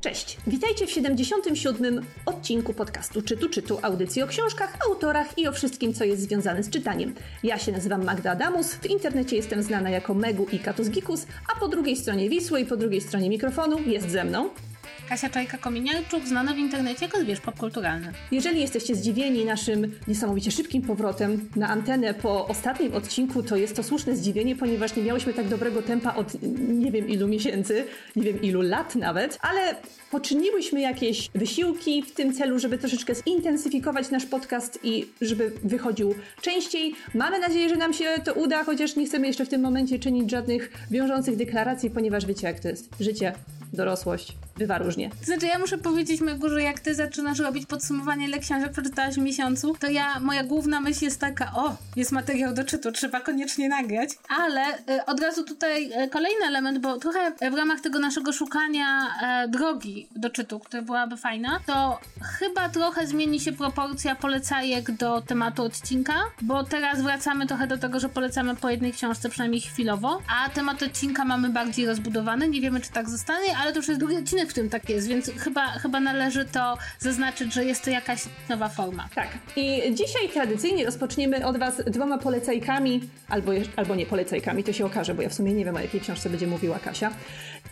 Cześć, witajcie w 77. odcinku podcastu Czytu Czytu, audycji o książkach, autorach i o wszystkim, co jest związane z czytaniem. Ja się nazywam Magda Adamus, w internecie jestem znana jako Megu i Katus Gikus, a po drugiej stronie Wisły i po drugiej stronie mikrofonu jest ze mną Kasia Czajka-Kominiarczuk, znana w internecie jako zwierz popkulturalny. Jeżeli jesteście zdziwieni naszym niesamowicie szybkim powrotem na antenę po ostatnim odcinku, to jest to słuszne zdziwienie, ponieważ nie miałyśmy tak dobrego tempa od nie wiem ilu miesięcy, nie wiem ilu lat nawet, ale poczyniłyśmy jakieś wysiłki w tym celu, żeby troszeczkę zintensyfikować nasz podcast i żeby wychodził częściej. Mamy nadzieję, że nam się to uda, chociaż nie chcemy jeszcze w tym momencie czynić żadnych wiążących deklaracji, ponieważ wiecie jak to jest. Życie dorosłość bywa różnie. Znaczy ja muszę powiedzieć Megu, że jak ty zaczynasz robić podsumowanie ile książek przeczytałaś w miesiącu, to ja, moja główna myśl jest taka, o, jest materiał do czytu, trzeba koniecznie nagrać, ale y, od razu tutaj y, kolejny element, bo trochę w ramach tego naszego szukania y, drogi do czytu, która byłaby fajna, to chyba trochę zmieni się proporcja polecajek do tematu odcinka, bo teraz wracamy trochę do tego, że polecamy po jednej książce przynajmniej chwilowo, a temat odcinka mamy bardziej rozbudowany, nie wiemy czy tak zostanie, ale to już jest drugi odcinek, w którym tak jest, więc chyba, chyba należy to zaznaczyć, że jest to jakaś nowa forma. Tak. I dzisiaj tradycyjnie rozpoczniemy od Was dwoma polecajkami, albo, albo nie polecajkami, to się okaże, bo ja w sumie nie wiem, o jakiej książce będzie mówiła Kasia.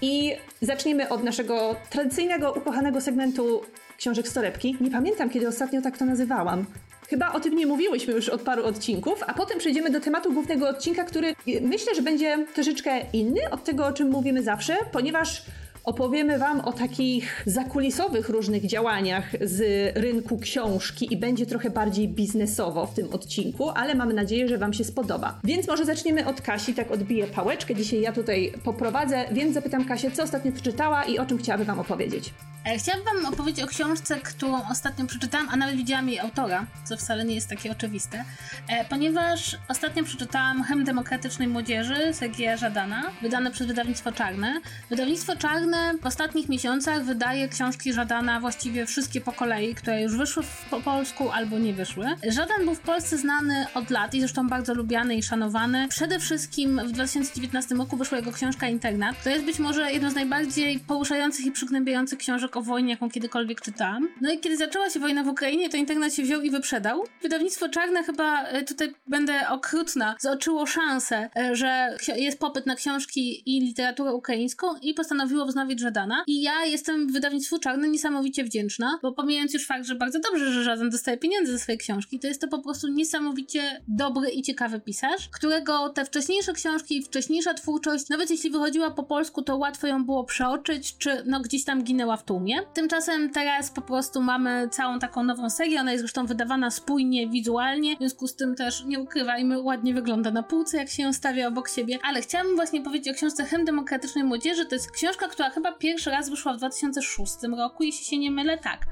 I zaczniemy od naszego tradycyjnego, ukochanego segmentu książek z torebki. Nie pamiętam, kiedy ostatnio tak to nazywałam. Chyba o tym nie mówiłyśmy już od paru odcinków, a potem przejdziemy do tematu głównego odcinka, który myślę, że będzie troszeczkę inny od tego, o czym mówimy zawsze, ponieważ opowiemy Wam o takich zakulisowych różnych działaniach z rynku książki i będzie trochę bardziej biznesowo w tym odcinku, ale mamy nadzieję, że Wam się spodoba. Więc może zaczniemy od Kasi, tak odbiję pałeczkę. Dzisiaj ja tutaj poprowadzę, więc zapytam Kasię, co ostatnio przeczytała i o czym chciałaby Wam opowiedzieć. E, chciałabym Wam opowiedzieć o książce, którą ostatnio przeczytałam, a nawet widziałam jej autora, co wcale nie jest takie oczywiste, e, ponieważ ostatnio przeczytałam Chem Demokratycznej Młodzieży Sergieja Żadana, wydane przez wydawnictwo Czarne. Wydawnictwo Czarne w ostatnich miesiącach wydaje książki Żadana właściwie wszystkie po kolei, które już wyszły po polsku albo nie wyszły. Żadan był w Polsce znany od lat i zresztą bardzo lubiany i szanowany. Przede wszystkim w 2019 roku wyszła jego książka Internat. To jest być może jedno z najbardziej poruszających i przygnębiających książek o wojnie, jaką kiedykolwiek czytałam. No i kiedy zaczęła się wojna w Ukrainie, to internet się wziął i wyprzedał. Wydawnictwo Czarne chyba, e, tutaj będę okrutna, zobaczyło szansę, e, że jest popyt na książki i literaturę ukraińską i postanowiło wznowić Żadana. I ja jestem wydawnictwu Czarne niesamowicie wdzięczna, bo pomijając już fakt, że bardzo dobrze, że Żadan dostaje pieniądze za swoje książki, to jest to po prostu niesamowicie dobry i ciekawy pisarz, którego te wcześniejsze książki, wcześniejsza twórczość, nawet jeśli wychodziła po polsku, to łatwo ją było przeoczyć, czy no gdzieś tam ginęła w tłumie. Tymczasem teraz po prostu mamy całą taką nową serię, ona jest zresztą wydawana spójnie, wizualnie, w związku z tym też nie ukrywajmy, ładnie wygląda na półce, jak się ją stawia obok siebie. Ale chciałabym właśnie powiedzieć o książce Chem Demokratycznej Młodzieży. To jest książka, która chyba pierwszy raz wyszła w 2006 roku, jeśli się nie mylę, tak.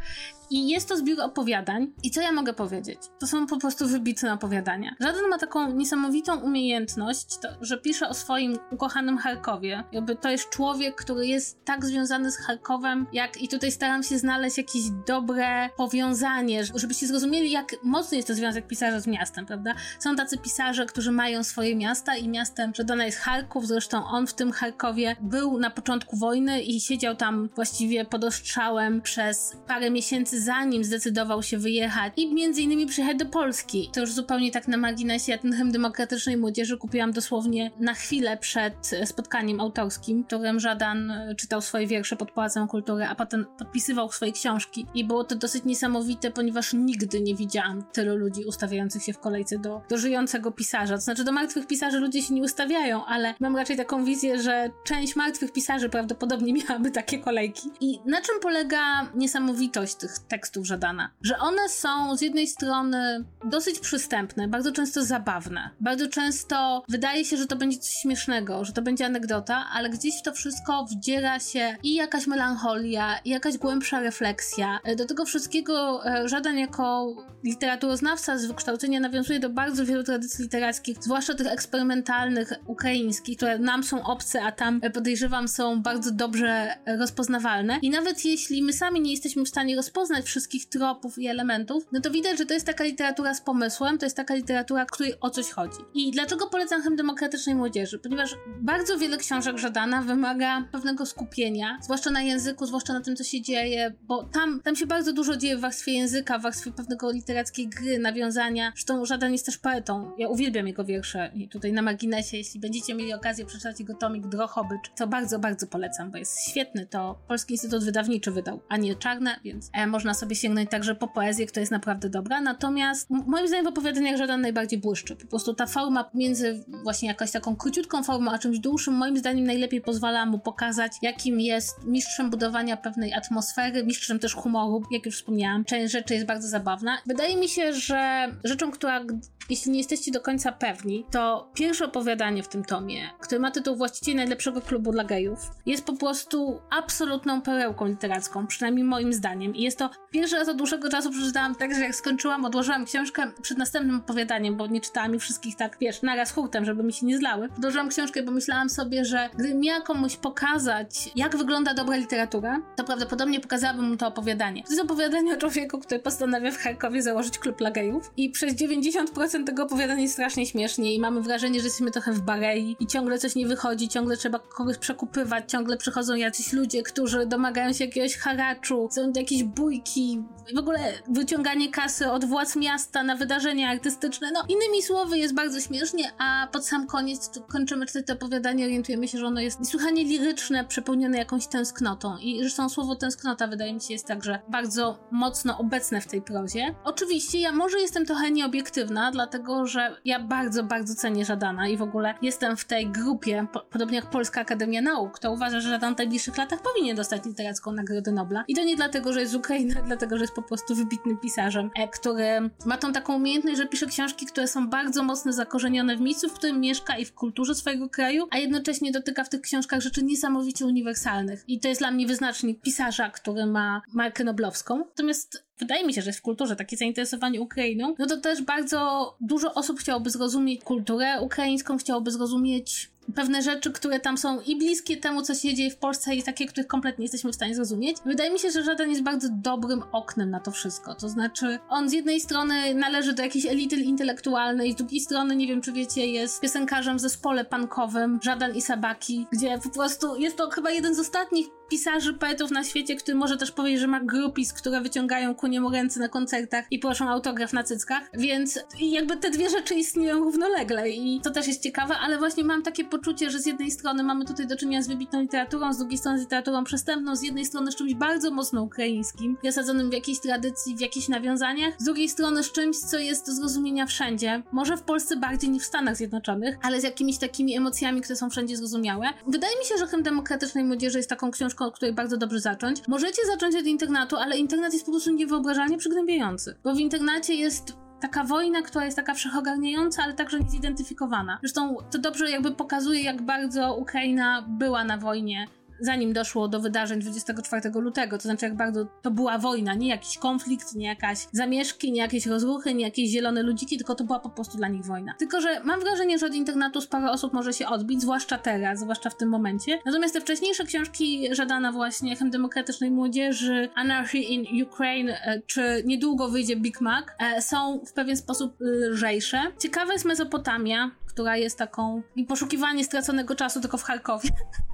I jest to zbiór opowiadań. I co ja mogę powiedzieć? To są po prostu wybitne opowiadania. Żaden ma taką niesamowitą umiejętność, to, że pisze o swoim ukochanym Charkowie. Jakby to jest człowiek, który jest tak związany z Charkowem, jak i tutaj staram się znaleźć jakieś dobre powiązanie, żebyście zrozumieli, jak mocny jest to związek pisarza z miastem, prawda? Są tacy pisarze, którzy mają swoje miasta i miastem Żadana jest Charków, zresztą on w tym Charkowie był na początku wojny i siedział tam właściwie pod ostrzałem przez parę miesięcy zanim zdecydował się wyjechać i między innymi przyjechać do Polski. To już zupełnie tak na marginesie, ja ten hymn demokratycznej młodzieży kupiłam dosłownie na chwilę przed spotkaniem autorskim, którym Żadan e, czytał swoje wiersze pod Pałacem Kultury, a potem podpisywał swoje książki. I było to dosyć niesamowite, ponieważ nigdy nie widziałam tylu ludzi ustawiających się w kolejce do, do żyjącego pisarza. To znaczy do martwych pisarzy ludzie się nie ustawiają, ale mam raczej taką wizję, że część martwych pisarzy prawdopodobnie miałaby takie kolejki. I na czym polega niesamowitość tych tekstów Żadana. Że one są z jednej strony dosyć przystępne, bardzo często zabawne, bardzo często wydaje się, że to będzie coś śmiesznego, że to będzie anegdota, ale gdzieś w to wszystko wdziera się i jakaś melancholia, i jakaś głębsza refleksja. Do tego wszystkiego e, Żadan jako literaturoznawca z wykształcenia nawiązuje do bardzo wielu tradycji literackich, zwłaszcza tych eksperymentalnych ukraińskich, które nam są obce, a tam e, podejrzewam są bardzo dobrze rozpoznawalne. I nawet jeśli my sami nie jesteśmy w stanie rozpoznać poznać wszystkich tropów i elementów, no to widać, że to jest taka literatura z pomysłem, to jest taka literatura, której o coś chodzi. I dlaczego polecam Chem Demokratycznej Młodzieży? Ponieważ bardzo wiele książek Żadana wymaga pewnego skupienia, zwłaszcza na języku, zwłaszcza na tym, co się dzieje, bo tam, tam się bardzo dużo dzieje w warstwie języka, w warstwie pewnego literackiej gry, nawiązania. Zresztą Żadan jest też poetą. Ja uwielbiam jego wiersze. I tutaj na marginesie, jeśli będziecie mieli okazję przeczytać jego tomik Drochobycz, to bardzo, bardzo polecam, bo jest świetny. To Polski Instytut Wydawniczy wydał, a nie Czarne, więc e, można sobie sięgnąć także po poezję, która jest naprawdę dobra. Natomiast moim zdaniem w opowiadaniach Żadan najbardziej błyszczy. Po prostu ta forma między właśnie jakąś taką króciutką formą, a czymś dłuższym, moim zdaniem najlepiej pozwala mu pokazać, jakim jest mistrzem budowania pewnej atmosfery, mistrzem też humoru, jak już wspomniałam. Część rzeczy jest bardzo zabawna. Wydaje mi się, że rzeczą, która jeśli nie jesteście do końca pewni, to pierwsze opowiadanie w tym tomie, które ma tytuł Właściciel najlepszego klubu dla gejów, jest po prostu absolutną perełką literacką, przynajmniej moim zdaniem. I jest to pierwszy raz od dłuższego czasu przeczytałam tak, że jak skończyłam, odłożyłam książkę przed następnym opowiadaniem, bo nie czytałam ich wszystkich tak, wiesz, naraz hurtem, żeby mi się nie zlały. Odłożyłam książkę i pomyślałam sobie, że gdybym miała komuś pokazać, jak wygląda dobra literatura, to prawdopodobnie pokazałabym mu to opowiadanie. To jest opowiadanie o człowieku, który postanawia w Charkowie założyć klub dla gejów i przez 90% tego opowiadania jest strasznie śmiesznie i mamy wrażenie, że jesteśmy trochę w Barei i ciągle coś nie wychodzi, ciągle trzeba kogoś przekupywać, ciągle przychodzą jacyś ludzie, którzy domagają się jakiegoś haraczu, są jakieś bójki, w ogóle wyciąganie kasy od władz miasta na wydarzenia artystyczne. No, innymi słowy, jest bardzo śmiesznie, a pod sam koniec kończymy to opowiadanie, orientujemy się, że ono jest niesłychanie liryczne, przepełnione jakąś tęsknotą. I zresztą słowo tęsknota wydaje mi się jest także bardzo mocno obecne w tej prozie. Oczywiście ja może jestem trochę nieobiektywna, dlatego że ja bardzo, bardzo cenię Żadana i w ogóle jestem w tej grupie, po, podobnie jak Polska Akademia Nauk, kto uważa, że Żadan w najbliższych latach powinien dostać literacką Nagrodę Nobla. I to nie dlatego, że jest z Ukrainy, dlatego, że jest po prostu wybitnym pisarzem, e, który ma tą taką umiejętność, że pisze książki, które są bardzo mocno zakorzenione w miejscu, w którym mieszka i w kulturze swojego kraju, a jednocześnie dotyka w tych książkach rzeczy niesamowicie uniwersalnych. I to jest dla mnie wyznacznik pisarza, który ma markę noblowską. Natomiast wydaje mi się, że jest w kulturze takie zainteresowanie Ukrainą, no to też bardzo dużo osób chciałoby zrozumieć kulturę ukraińską, chciałoby zrozumieć pewne rzeczy, które tam są i bliskie temu, co się dzieje w Polsce i takie, których kompletnie jesteśmy w stanie zrozumieć. Wydaje mi się, że Żaden jest bardzo dobrym oknem na to wszystko. To znaczy, on z jednej strony należy do jakiejś elity intelektualnej, z drugiej strony, nie wiem czy wiecie, jest piosenkarzem w zespole punkowym Żadan i Sabaki, gdzie po prostu jest to chyba jeden z ostatnich pisarzy, poetów na świecie, który może też powiedzieć, że ma grupis, które wyciągają ku niemu ręce na koncertach i proszą autograf na cyckach, więc jakby te dwie rzeczy istnieją równolegle i to też jest ciekawe, ale właśnie mam takie poczucie, że z jednej strony mamy tutaj do czynienia z wybitną literaturą, z drugiej strony z literaturą przestępną, z jednej strony z czymś bardzo mocno ukraińskim, zasadzonym w jakiejś tradycji, w jakichś nawiązaniach, z drugiej strony z czymś, co jest do zrozumienia wszędzie, może w Polsce bardziej niż w Stanach Zjednoczonych, ale z jakimiś takimi emocjami, które są wszędzie zrozumiałe. Wydaje mi się, że Chem Demokratycznej Młodzieży jest taką książką, od której bardzo dobrze zacząć. Możecie zacząć od internatu, ale internat jest po prostu niewyobrażalnie przygnębiający. Bo w internacie jest taka wojna, która jest taka wszechogarniająca, ale także niezidentyfikowana. Zresztą to dobrze jakby pokazuje, jak bardzo Ukraina była na wojnie zanim doszło do wydarzeń 24 lutego, to znaczy jak bardzo to była wojna, nie jakiś konflikt, nie jakaś zamieszki, nie jakieś rozruchy, nie jakieś zielone ludziki, tylko to była po prostu dla nich wojna. Tylko, że mam wrażenie, że od internetu sporo osób może się odbić, zwłaszcza teraz, zwłaszcza w tym momencie. Natomiast te wcześniejsze książki Żadana właśnie, Chem Demokratycznej Młodzieży, Anarchy in Ukraine, e, czy niedługo wyjdzie Big Mac, e, są w pewien sposób lżejsze. Ciekawa jest Mezopotamia, która jest taką poszukiwanie straconego czasu tylko w Charkowie.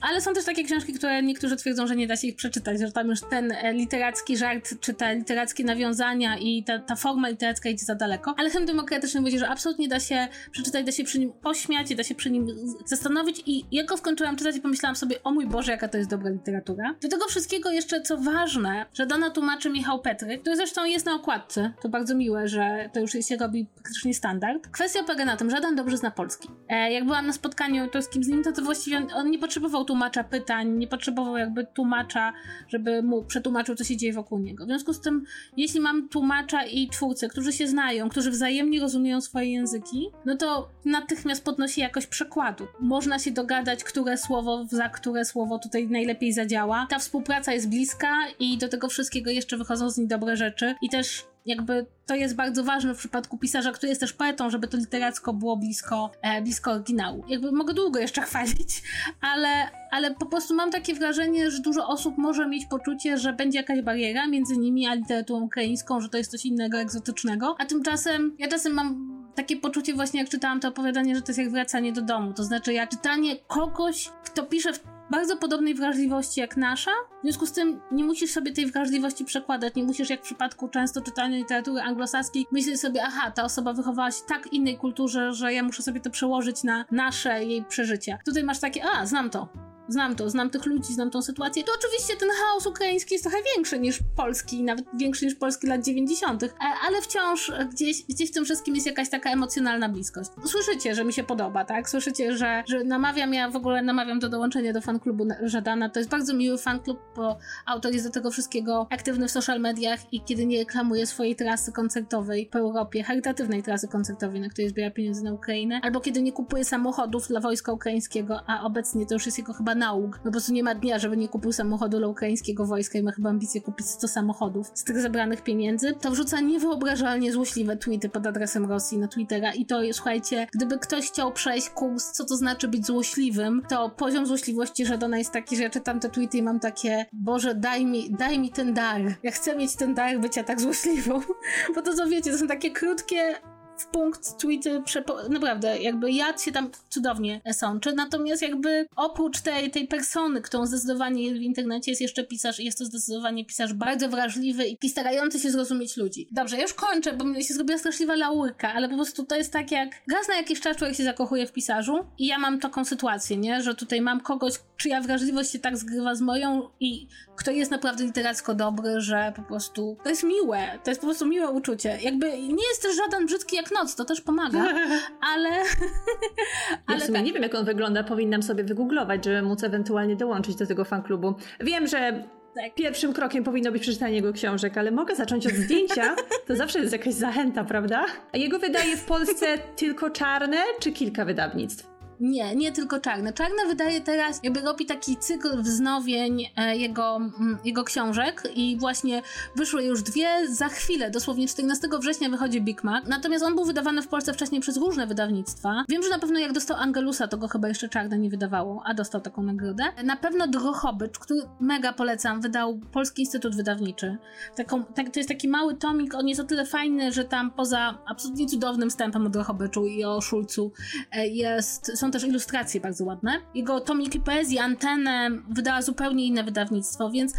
Ale są też takie książki, które niektórzy twierdzą, że nie da się ich przeczytać, że tam już ten e, literacki żart, czy te literackie nawiązania i ta, ta forma literacka idzie za daleko. Ale Chem Demokratyczny mówi, że absolutnie da się przeczytać, da się przy nim pośmiać da się przy nim zastanowić i jak go skończyłam czytać i pomyślałam sobie, o mój Boże, jaka to jest dobra literatura. Do tego wszystkiego jeszcze, co ważne, że Dana tłumaczy Michał Petryk, który zresztą jest na okładce, to bardzo miłe, że to już się robi praktycznie standard. Kwestia polega na tym, że Adam dobrze zna polski. E, jak byłam na spotkaniu autorskim z nim, to, to właściwie on, on nie potrzebował tłumacza pytań, nie potrzebował jakby tłumacza, żeby mu przetłumaczył, co się dzieje wokół niego. W związku z tym, jeśli mam tłumacza i twórcę, którzy się znają, którzy wzajemnie rozumieją swoje języki, no to natychmiast podnosi jakość przekładu. Można się dogadać, które słowo za które słowo tutaj najlepiej zadziała. Ta współpraca jest bliska i do tego wszystkiego jeszcze wychodzą z niej dobre rzeczy. I też jakby to jest bardzo ważne w przypadku pisarza, który jest też poetą, żeby to literacko było blisko, e, blisko oryginału. Jakby mogę długo jeszcze chwalić, ale, ale po prostu mam takie wrażenie, że dużo osób może mieć poczucie, że będzie jakaś bariera między nimi a literaturą ukraińską, że to jest coś innego, egzotycznego, a tymczasem ja czasem mam takie poczucie właśnie, jak czytałam to opowiadanie, że to jest jak wracanie do domu. To znaczy, jak czytanie kogoś, kto pisze w bardzo podobnej wrażliwości jak nasza. W związku z tym nie musisz sobie tej wrażliwości przekładać, nie musisz jak w przypadku często czytania literatury anglosaskiej myśleć sobie, aha, ta osoba wychowała się tak innej kulturze, że ja muszę sobie to przełożyć na nasze jej przeżycia. Tutaj masz takie, a, znam to znam to, znam tych ludzi, znam tą sytuację, to oczywiście ten chaos ukraiński jest trochę większy niż polski, nawet większy niż polski lat 90., e, ale wciąż gdzieś, gdzieś w tym wszystkim jest jakaś taka emocjonalna bliskość. Słyszycie, że mi się podoba, tak? Słyszycie, że, że namawiam, ja w ogóle namawiam do dołączenia do fanklubu Żadana. To jest bardzo miły fanklub, bo autor jest do tego wszystkiego aktywny w social mediach i kiedy nie reklamuje swojej trasy koncertowej po Europie, charytatywnej trasy koncertowej, na której zbiera pieniądze na Ukrainę, albo kiedy nie kupuje samochodów dla wojska ukraińskiego, a obecnie to już jest jego chyba nauk. No po prostu nie ma dnia, żeby nie kupił samochodu dla ukraińskiego wojska i ma chyba ambicje kupić 100 samochodów z tych zebranych pieniędzy. To wrzuca niewyobrażalnie złośliwe tweety pod adresem Rosji na Twittera i to, słuchajcie, gdyby ktoś chciał przejść kurs, co to znaczy być złośliwym, to poziom złośliwości Żadona jest taki, że ja czytam te tweety i mam takie, Boże, daj mi, daj mi ten dar. Ja chcę mieć ten dar bycia tak złośliwą. Bo to co wiecie, to są takie krótkie w punkt tweety, naprawdę, jakby jad się tam cudownie sączy, natomiast jakby oprócz tej, tej persony, którą zdecydowanie w internecie jest jeszcze pisarz jest to zdecydowanie pisarz bardzo wrażliwy i starający się zrozumieć ludzi. Dobrze, ja już kończę, bo mnie się zrobiła straszliwa laurka, ale po prostu to jest tak jak raz na jakiś czas człowiek się zakochuje w pisarzu i ja mam taką sytuację, nie, że tutaj mam kogoś, czyja wrażliwość się tak zgrywa z moją i kto jest naprawdę literacko dobry, że po prostu to jest miłe, to jest po prostu miłe uczucie. Jakby nie jest też żaden brzydki jak noc, to też pomaga, ale... ale ja w sumie tak. nie wiem, jak on wygląda, powinnam sobie wygooglować, żeby móc ewentualnie dołączyć do tego fanklubu. Wiem, że tak. Pierwszym krokiem powinno być przeczytanie jego książek, ale mogę zacząć od zdjęcia. To zawsze jest jakaś zachęta, prawda? A jego wydaje w Polsce tylko czarne, czy kilka wydawnictw? Nie, nie tylko Czarne. Czarne wydaje teraz, jakby robi taki cykl wznowień e, jego, mm, jego książek i właśnie wyszły już dwie za chwilę, dosłownie 14 września wychodzi Big Mac. Natomiast on był wydawany w Polsce wcześniej przez różne wydawnictwa. Wiem, że na pewno jak dostał Angelusa, to go chyba jeszcze Czarne nie wydawało, a dostał taką nagrodę. Na pewno Drochobycz, który mega polecam, wydał Polski Instytut Wydawniczy. Taką, tak, to jest taki mały tomik, on jest o tyle fajny, że tam poza absolutnie cudownym wstępem o Drochobyczu i o Szulcu e, jest, są też ilustracje bardzo ładne. Jego tomiki poezji, Antenę wydała zupełnie inne wydawnictwo, więc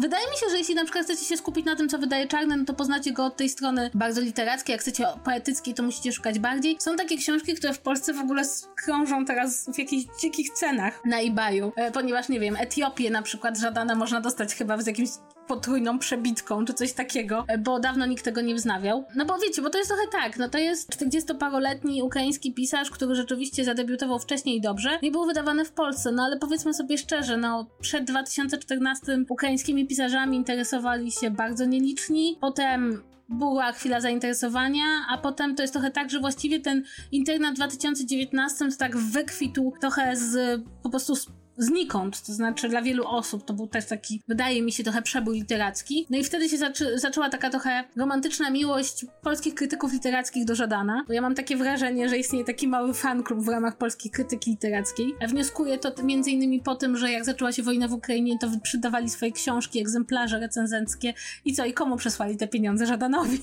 Wydaje mi się, że jeśli na przykład chcecie się skupić na tym, co wydaje Czarny, no to poznacie go od tej strony bardzo literackiej. Jak chcecie poetyckiej, to musicie szukać bardziej. Są takie książki, które w Polsce w ogóle krążą teraz w jakichś dzikich cenach na eBayu, e, ponieważ, nie wiem, Etiopię na przykład żadana można dostać chyba z jakimś potrójną przebitką, czy coś takiego, e, bo dawno nikt tego nie wznawiał. No bo wiecie, bo to jest trochę tak, no to jest 40-paroletni ukraiński pisarz, który rzeczywiście zadebiutował wcześniej dobrze i był wydawany w Polsce, no ale powiedzmy sobie szczerze, no przed 2014 ukraińskimi pisarzami interesowali się bardzo nieliczni, potem była chwila zainteresowania, a potem to jest trochę tak, że właściwie ten internet 2019 to tak wykwitł trochę z po prostu z znikąd, to znaczy dla wielu osób to był też taki, wydaje mi się, trochę przebój literacki. No i wtedy się zaczę zaczęła taka trochę romantyczna miłość polskich krytyków literackich do Żadana, bo ja mam takie wrażenie, że istnieje taki mały fanklub w ramach polskiej krytyki literackiej. Wnioskuję to między innymi po tym, że jak zaczęła się wojna w Ukrainie, to przydawali swoje książki, egzemplarze recenzenckie i co, i komu przesłali te pieniądze? Żadanowi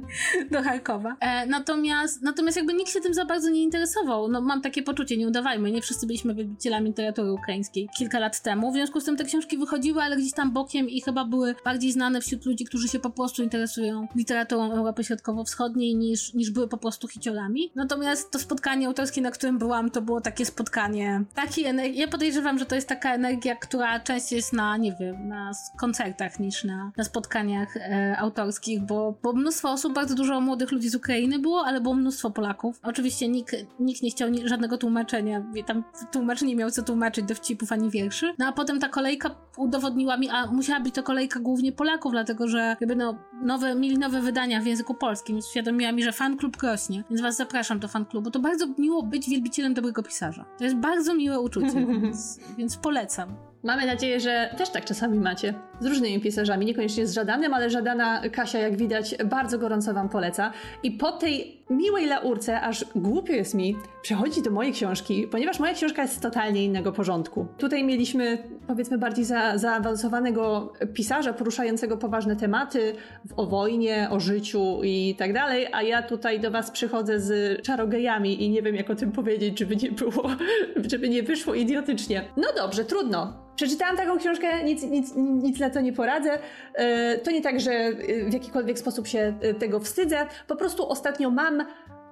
do Charkowa. E, natomiast, natomiast jakby nikt się tym za bardzo nie interesował. No mam takie poczucie, nie udawajmy, nie wszyscy byliśmy wielbicielami literatury ukraińskiej kilka lat temu. W związku z tym te książki wychodziły, ale gdzieś tam bokiem i chyba były bardziej znane wśród ludzi, którzy się po prostu interesują literaturą Europy Środkowo-Wschodniej niż, niż były po prostu hiciorami. Natomiast to spotkanie autorskie, na którym byłam, to było takie spotkanie, takiej energii. Ja podejrzewam, że to jest taka energia, która częściej jest na, nie wiem, na koncertach niż na, na spotkaniach e, autorskich, bo, bo mnóstwo osób, bardzo dużo młodych ludzi z Ukrainy było, ale było mnóstwo Polaków. Oczywiście nikt, nikt nie chciał żadnego tłumaczenia. Tam tłumacz nie miał co tłumaczyć do dowcipów ani wierszy. No a potem ta kolejka udowodniła mi, a musiała być to kolejka głównie Polaków, dlatego że jakby no, nowe, mieli nowe wydania w języku polskim, więc uświadomiła mi, że fan klub rośnie, więc was zapraszam do fan klubu. To bardzo miło być wielbicielem dobrego pisarza. To jest bardzo miłe uczucie, więc, więc polecam. Mamy nadzieję, że też tak czasami macie. z różnymi pisarzami, niekoniecznie z Żadanem, ale Żadana Kasia, jak widać, bardzo gorąco Wam poleca. I po tej miłej laurce, aż głupio jest mi przechodzić do mojej książki, ponieważ moja książka jest z totalnie innego porządku. Tutaj mieliśmy, powiedzmy, bardziej za, zaawansowanego pisarza poruszającego poważne tematy o wojnie, o życiu i tak dalej, a ja tutaj do Was przychodzę z czarogejami i nie wiem, jak o tym powiedzieć, żeby nie było, żeby nie wyszło idiotycznie. No dobrze, trudno. Przeczytałam taką książkę, nic, nic, nic na to nie poradzę. E, to nie tak, że e, w jakikolwiek sposób się e, tego wstydzę. Po prostu ostatnio mam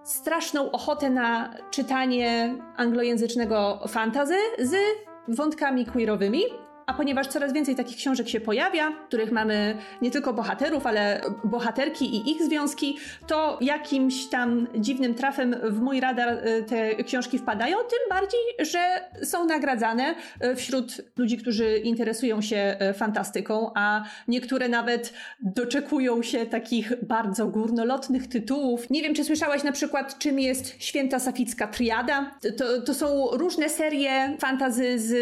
straszną ochotę na czytanie anglojęzycznego fantazy z wątkami queerowymi. A ponieważ coraz więcej takich książek się pojawia, w których mamy nie tylko bohaterów, ale bohaterki i ich związki, to jakimś tam dziwnym trafem w mój radar y, te książki wpadają, tym bardziej, że są nagradzane y, wśród ludzi, którzy interesują się y, fantastyką, a niektóre nawet doczekują się takich bardzo górnolotnych tytułów. Nie wiem, czy słyszałaś na przykład, czym jest Święta Saficka Triada. To, to są różne serie fantazy z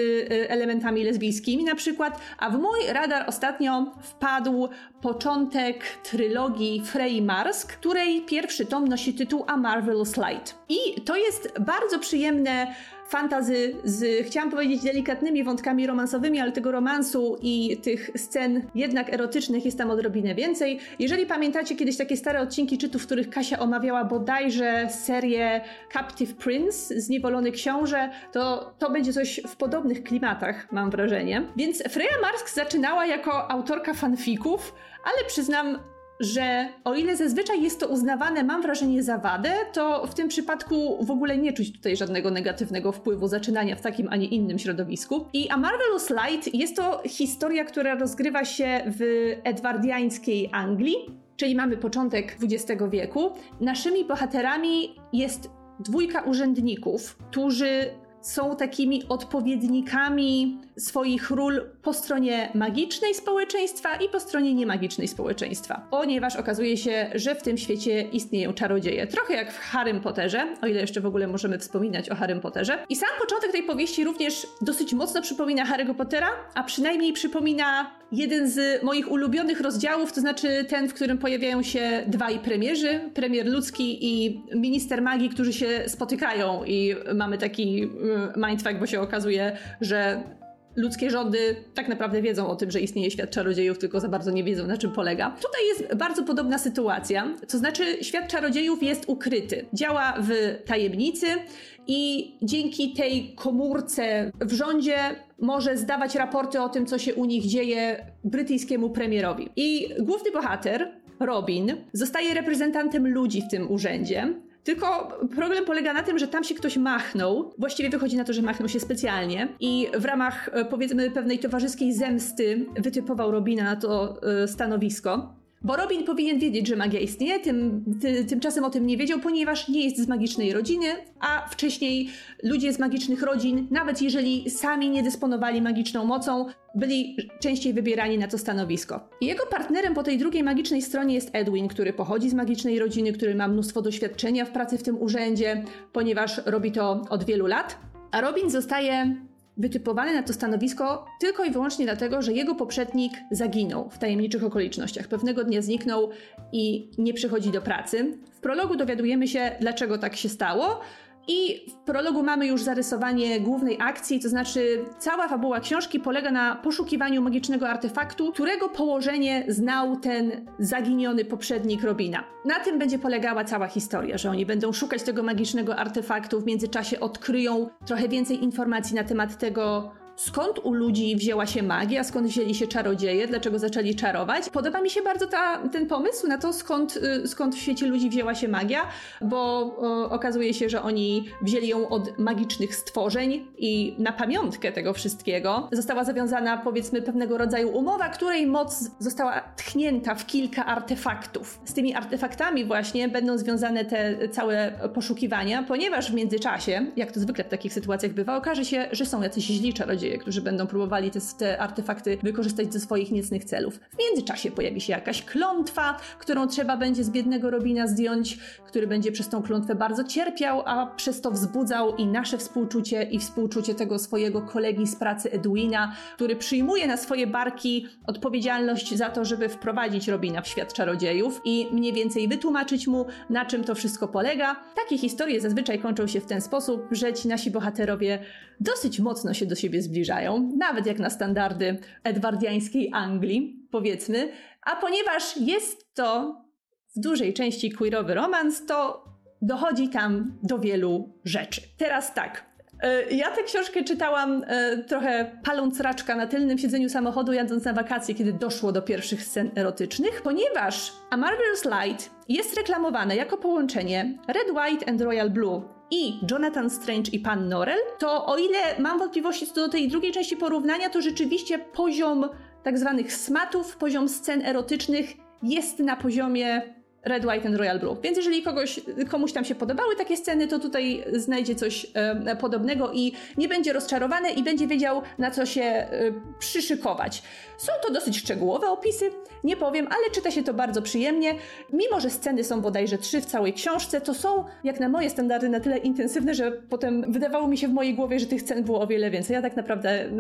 elementami lesbijskimi na przykład, a w mój radar ostatnio wpadł początek trylogii Frey Marsk, której pierwszy tom nosi tytuł A Marvelous Light. I to jest bardzo przyjemne fantazy z, chciałam powiedzieć, delikatnymi wątkami romansowymi, ale tego romansu i tych scen jednak erotycznych jest tam odrobinę więcej. Jeżeli pamiętacie kiedyś takie stare odcinki czytów, w których Kasia omawiała bodajże serię Captive Prince, Zniewolony Książę, to to będzie coś w podobnych klimatach, mam wrażenie. Więc Freya Marsk zaczynała jako autorka fanfików, ale przyznam, że o ile zazwyczaj jest to uznawane, mam wrażenie, za wadę, to w tym przypadku w ogóle nie czuć tutaj żadnego negatywnego wpływu zaczynania w takim, a nie innym środowisku. I A Marvelous Light jest to historia, która rozgrywa się w edwardiańskiej Anglii, czyli mamy początek XX wieku. Naszymi bohaterami jest dwójka urzędników, którzy są takimi odpowiednikami swoich ról po stronie magicznej społeczeństwa i po stronie niemagicznej społeczeństwa. Ponieważ okazuje się, że w tym świecie istnieją czarodzieje. Trochę jak w Harrym Potterze, o ile jeszcze w ogóle możemy wspominać o Harrym Potterze. I sam początek tej powieści również dosyć mocno przypomina Harry'ego Pottera, a przynajmniej przypomina jeden z moich ulubionych rozdziałów, to znaczy ten, w którym pojawiają się dwaj premierzy, premier ludzki i minister magii, którzy się spotykają i mamy taki mm, mindfuck, bo się okazuje, że ludzkie rządy tak naprawdę wiedzą o tym, że istnieje świat czarodziejów, tylko za bardzo nie wiedzą, na czym polega. Tutaj jest bardzo podobna sytuacja, to znaczy świat czarodziejów jest ukryty. Działa w tajemnicy i dzięki tej komórce w rządzie może zdawać raporty o tym, co się u nich dzieje brytyjskiemu premierowi. I główny bohater, Robin, zostaje reprezentantem ludzi w tym urzędzie, tylko problem polega na tym, że tam się ktoś machnął. Właściwie wychodzi na to, że machnął się specjalnie i w ramach e, powiedzmy pewnej towarzyskiej zemsty wytypował Robina na to e, stanowisko. Bo Robin powinien wiedzieć, że magia istnieje, tym, ty, tymczasem o tym nie wiedział, ponieważ nie jest z magicznej rodziny, a wcześniej ludzie z magicznych rodzin, nawet jeżeli sami nie dysponowali magiczną mocą, byli częściej wybierani na to stanowisko. I jego partnerem po tej drugiej magicznej stronie jest Edwin, który pochodzi z magicznej rodziny, który ma mnóstwo doświadczenia w pracy w tym urzędzie, ponieważ robi to od wielu lat. A Robin zostaje wytypowany na to stanowisko tylko i wyłącznie dlatego, że jego poprzednik zaginął w tajemniczych okolicznościach. Pewnego dnia zniknął i nie przychodzi do pracy. W prologu dowiadujemy się, dlaczego tak się stało. I w prologu mamy już zarysowanie głównej akcji, to znaczy cała fabuła książki polega na poszukiwaniu magicznego artefaktu, którego położenie znał ten zaginiony poprzednik Robina. Na tym będzie polegała cała historia, że oni będą szukać tego magicznego artefaktu, w międzyczasie odkryją trochę więcej informacji na temat tego, skąd u ludzi wzięła się magia, skąd wzięli się czarodzieje, dlaczego zaczęli czarować. Podoba mi się bardzo ta, ten pomysł na to, skąd, y, skąd w świecie ludzi wzięła się magia, bo o, okazuje się, że oni wzięli ją od magicznych stworzeń i na pamiątkę tego wszystkiego została zawiązana powiedzmy pewnego rodzaju umowa, której moc została tchnięta w kilka artefaktów. Z tymi artefaktami właśnie będą związane te całe poszukiwania, ponieważ w międzyczasie, jak to zwykle w takich sytuacjach bywa, okaże się, że są jacyś źli czarodzieje, którzy będą próbowali te, te artefakty wykorzystać do swoich niecnych celów. W międzyczasie pojawi się jakaś klątwa, którą trzeba będzie z biednego Robina zdjąć, który będzie przez tą klątwę bardzo cierpiał, a przez to wzbudzał i nasze współczucie, i współczucie tego swojego kolegi z pracy Edwina, który przyjmuje na swoje barki odpowiedzialność za to, żeby wprowadzić Robina w świat czarodziejów i mniej więcej wytłumaczyć mu, na czym to wszystko polega. Takie historie zazwyczaj kończą się w ten sposób, że ci nasi bohaterowie dosyć mocno się do siebie zbliżają, nawet jak na standardy edwardiańskiej Anglii, powiedzmy. A ponieważ jest to w dużej części queerowy romans, to dochodzi tam do wielu rzeczy. Teraz tak, E, ja tę książkę czytałam e, trochę paląc raczka na tylnym siedzeniu samochodu, jadąc na wakacje, kiedy doszło do pierwszych scen erotycznych, ponieważ A Marvelous Light jest reklamowane jako połączenie Red, White and Royal Blue i Jonathan Strange i Pan Norrell, to o ile mam wątpliwości co do tej drugiej części porównania, to rzeczywiście poziom tak zwanych smatów, poziom scen erotycznych jest na poziomie Red, White and Royal Blue. Więc jeżeli kogoś, komuś tam się podobały takie sceny, to tutaj znajdzie coś e, podobnego i nie będzie rozczarowany i będzie wiedział, na co się e, przyszykować. Są to dosyć szczegółowe opisy, nie powiem, ale czyta się to bardzo przyjemnie. Mimo, że sceny są bodajże trzy w całej książce, to są, jak na moje standardy, na tyle intensywne, że potem wydawało mi się w mojej głowie, że tych scen było o wiele więcej. Ja tak naprawdę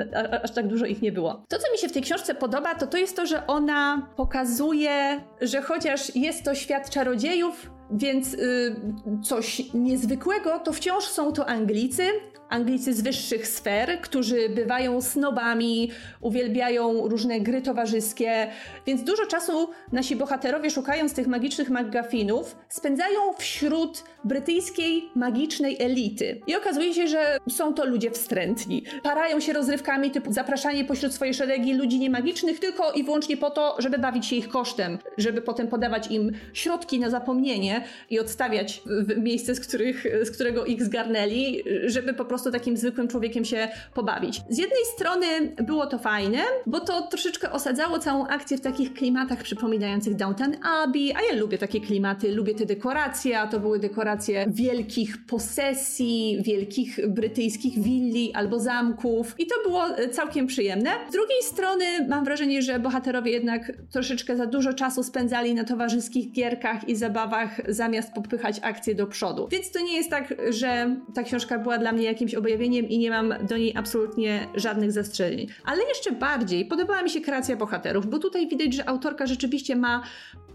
aż tak dużo ich nie było. To, co mi się w tej książce podoba, to to jest to, że ona pokazuje, że chociaż jest to świat czarodziejów, więc y, coś niezwykłego, to wciąż są to Anglicy, Anglicy z wyższych sfer, którzy bywają snobami, uwielbiają różne gry towarzyskie, więc dużo czasu nasi bohaterowie, szukając tych magicznych McGuffinów, spędzają wśród brytyjskiej magicznej elity. I okazuje się, że są to ludzie wstrętni. Parają się rozrywkami typu zapraszanie pośród swojej szeregi ludzi niemagicznych tylko i wyłącznie po to, żeby bawić się ich kosztem, żeby potem podawać im środki na zapomnienie i odstawiać w miejsce, z, których, z którego ich zgarnęli, żeby po prostu takim zwykłym człowiekiem się pobawić. Z jednej strony było to fajne, bo to troszeczkę osadzało całą akcję w takich klimatach przypominających Downton Abbey, a ja lubię takie klimaty, lubię te dekoracje, a to były dekoracje wielkich posesji, wielkich brytyjskich willi albo zamków i to było całkiem przyjemne. Z drugiej strony mam wrażenie, że bohaterowie jednak troszeczkę za dużo czasu spędzali na towarzyskich gierkach i zabawach zamiast popychać akcję do przodu. Więc to nie jest tak, że ta książka była dla mnie jakimś objawieniem i nie mam do niej absolutnie żadnych zastrzeżeń. Ale jeszcze bardziej podobała mi się kreacja bohaterów, bo tutaj widać, że autorka rzeczywiście ma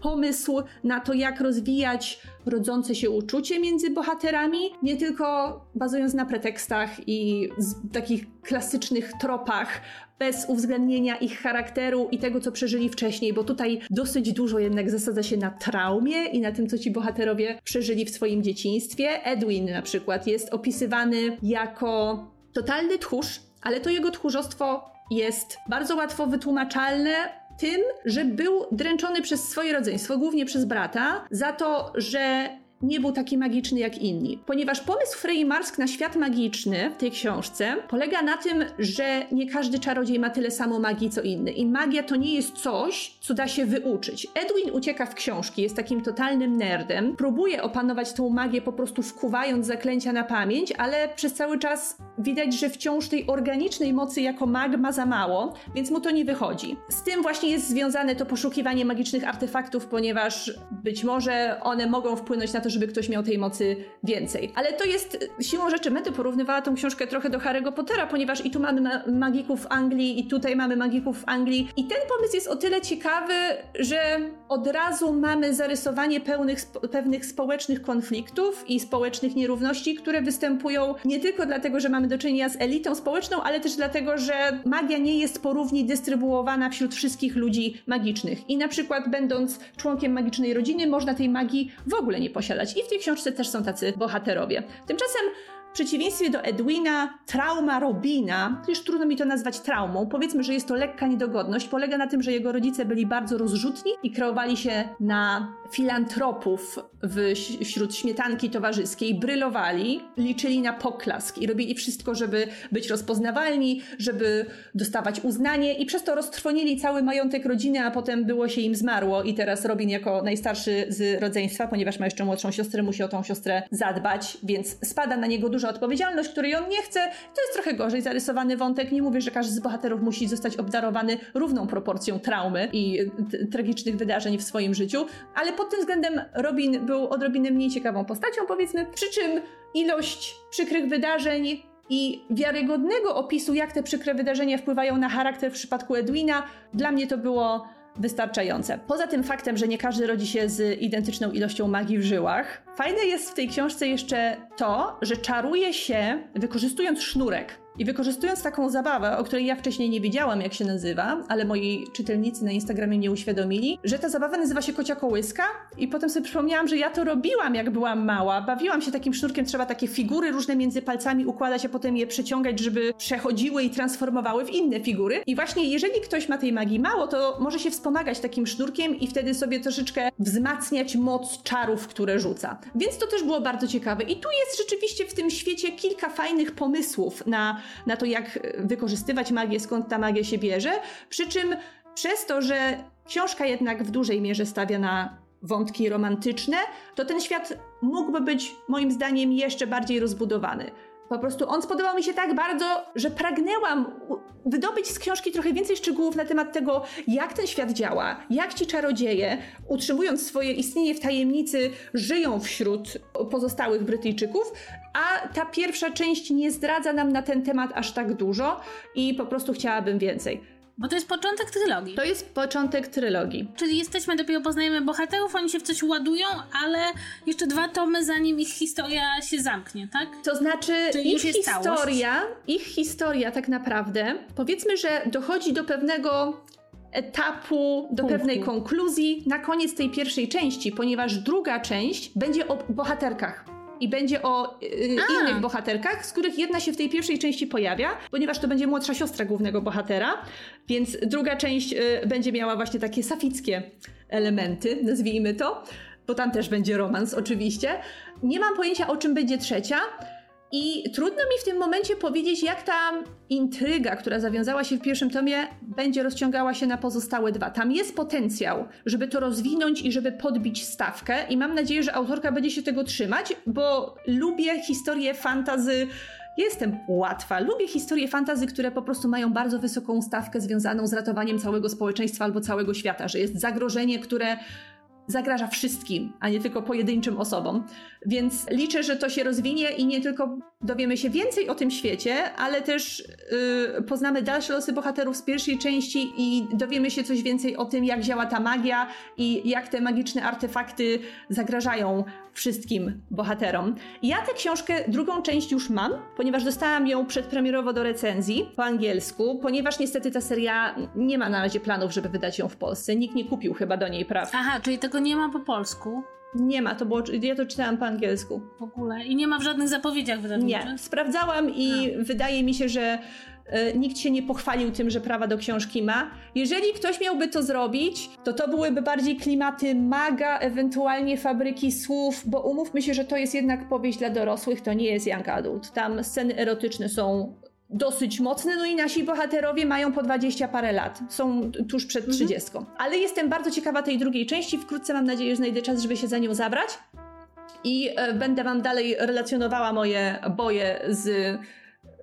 pomysł na to, jak rozwijać rodzące się uczucie między bohaterami, nie tylko bazując na pretekstach i takich klasycznych tropach, bez uwzględnienia ich charakteru i tego, co przeżyli wcześniej, bo tutaj dosyć dużo jednak zasadza się na traumie i na tym, co ci bohaterowie przeżyli w swoim dzieciństwie. Edwin na przykład jest opisywany jako totalny tchórz, ale to jego tchórzostwo jest bardzo łatwo wytłumaczalne, tym, że był dręczony przez swoje rodzeństwo, głównie przez brata, za to, że nie był taki magiczny jak inni. Ponieważ pomysł Frey Marsk na świat magiczny w tej książce polega na tym, że nie każdy czarodziej ma tyle samo magii co inny. I magia to nie jest coś, co da się wyuczyć. Edwin ucieka w książki, jest takim totalnym nerdem, próbuje opanować tą magię po prostu wkuwając zaklęcia na pamięć, ale przez cały czas widać, że wciąż tej organicznej mocy jako mag ma za mało, więc mu to nie wychodzi. Z tym właśnie jest związane to poszukiwanie magicznych artefaktów, ponieważ być może one mogą wpłynąć na to, żeby ktoś miał tej mocy więcej. Ale to jest siłą rzeczy, Mety porównywała tą książkę trochę do Harry'ego Pottera, ponieważ i tu mamy ma magików Anglii, i tutaj mamy magików w Anglii. I ten pomysł jest o tyle ciekawy, że od razu mamy zarysowanie pełnych, pewnych społecznych konfliktów i społecznych nierówności, które występują nie tylko dlatego, że mamy do czynienia z elitą społeczną, ale też dlatego, że magia nie jest porówni dystrybuowana wśród wszystkich ludzi magicznych. I na przykład, będąc członkiem magicznej rodziny, można tej magii w ogóle nie posiadać. I w tej książce też są tacy bohaterowie. Tymczasem przeciwieństwie do Edwina, trauma Robina, już trudno mi to nazwać traumą, powiedzmy, że jest to lekka niedogodność, polega na tym, że jego rodzice byli bardzo rozrzutni i kreowali się na filantropów w, wśród śmietanki towarzyskiej, brylowali, liczyli na poklask i robili wszystko, żeby być rozpoznawalni, żeby dostawać uznanie i przez to roztrwonili cały majątek rodziny, a potem było się im zmarło i teraz Robin jako najstarszy z rodzeństwa, ponieważ ma jeszcze młodszą siostrę, musi o tą siostrę zadbać, więc spada na niego dużo duża odpowiedzialność, której on nie chce. To jest trochę gorzej zarysowany wątek. Nie mówię, że każdy z bohaterów musi zostać obdarowany równą proporcją traumy i tragicznych wydarzeń w swoim życiu, ale pod tym względem Robin był odrobinę mniej ciekawą postacią, powiedzmy, przy czym ilość przykrych wydarzeń i wiarygodnego opisu, jak te przykre wydarzenia wpływają na charakter w przypadku Edwina, dla mnie to było wystarczające. Poza tym faktem, że nie każdy rodzi się z identyczną ilością magii w żyłach, fajne jest w tej książce jeszcze to, że czaruje się wykorzystując sznurek. I wykorzystując taką zabawę, o której ja wcześniej nie wiedziałam, jak się nazywa, ale moi czytelnicy na Instagramie mnie uświadomili, że ta zabawa nazywa się kocia kołyska i potem sobie przypomniałam, że ja to robiłam, jak byłam mała. Bawiłam się takim sznurkiem, trzeba takie figury różne między palcami układać, a potem je przeciągać, żeby przechodziły i transformowały w inne figury. I właśnie jeżeli ktoś ma tej magii mało, to może się wspomagać takim sznurkiem i wtedy sobie troszeczkę wzmacniać moc czarów, które rzuca. Więc to też było bardzo ciekawe. I tu jest rzeczywiście w tym świecie kilka fajnych pomysłów na na to, jak wykorzystywać magię, skąd ta magia się bierze. Przy czym przez to, że książka jednak w dużej mierze stawia na wątki romantyczne, to ten świat mógłby być moim zdaniem jeszcze bardziej rozbudowany. Po prostu on spodobał mi się tak bardzo, że pragnęłam wydobyć z książki trochę więcej szczegółów na temat tego, jak ten świat działa, jak ci czarodzieje, utrzymując swoje istnienie w tajemnicy, żyją wśród pozostałych Brytyjczyków, a ta pierwsza część nie zdradza nam na ten temat aż tak dużo i po prostu chciałabym więcej. Bo to jest początek trylogii. To jest początek trylogii. Czyli jesteśmy, dopiero poznajemy bohaterów, oni się w coś ładują, ale jeszcze dwa tomy, zanim ich historia się zamknie, tak? To znaczy, Czyli ich historia, całość. ich historia tak naprawdę, powiedzmy, że dochodzi do pewnego etapu, do Punktu. pewnej konkluzji na koniec tej pierwszej części, ponieważ druga część będzie o bohaterkach i będzie o y, innych bohaterkach, z których jedna się w tej pierwszej części pojawia, ponieważ to będzie młodsza siostra głównego bohatera, więc druga część y, będzie miała właśnie takie safickie elementy, nazwijmy to, bo tam też będzie romans oczywiście. Nie mam pojęcia o czym będzie trzecia, i trudno mi w tym momencie powiedzieć, jak ta intryga, która zawiązała się w pierwszym tomie, będzie rozciągała się na pozostałe dwa. Tam jest potencjał, żeby to rozwinąć i żeby podbić stawkę, i mam nadzieję, że autorka będzie się tego trzymać, bo lubię historie fantazy. Jestem łatwa. Lubię historie fantazy, które po prostu mają bardzo wysoką stawkę związaną z ratowaniem całego społeczeństwa albo całego świata, że jest zagrożenie, które zagraża wszystkim, a nie tylko pojedynczym osobom. Więc liczę, że to się rozwinie i nie tylko dowiemy się więcej o tym świecie, ale też yy, poznamy dalsze losy bohaterów z pierwszej części i dowiemy się coś więcej o tym, jak działa ta magia i jak te magiczne artefakty zagrażają wszystkim bohaterom. Ja tę książkę, drugą część już mam, ponieważ dostałam ją przedpremierowo do recenzji po angielsku, ponieważ niestety ta seria nie ma na razie planów, żeby wydać ją w Polsce. Nikt nie kupił chyba do niej praw. Aha, czyli tego nie ma po polsku. Nie ma, to było, ja to czytałam po angielsku. W ogóle. I nie ma w żadnych zapowiedziach wydawniczych? Nie. Sprawdzałam i A. wydaje mi się, że y, nikt się nie pochwalił tym, że prawa do książki ma. Jeżeli ktoś miałby to zrobić, to to byłyby bardziej klimaty maga, ewentualnie fabryki słów, bo umówmy się, że to jest jednak powieść dla dorosłych, to nie jest young adult. Tam sceny erotyczne są dosyć mocne, no i nasi bohaterowie mają po 20 parę lat, są tuż przed 30. Mhm. Ale jestem bardzo ciekawa tej drugiej części, wkrótce mam nadzieję, że znajdę czas, żeby się za nią zabrać i e, będę wam dalej relacjonowała moje boje z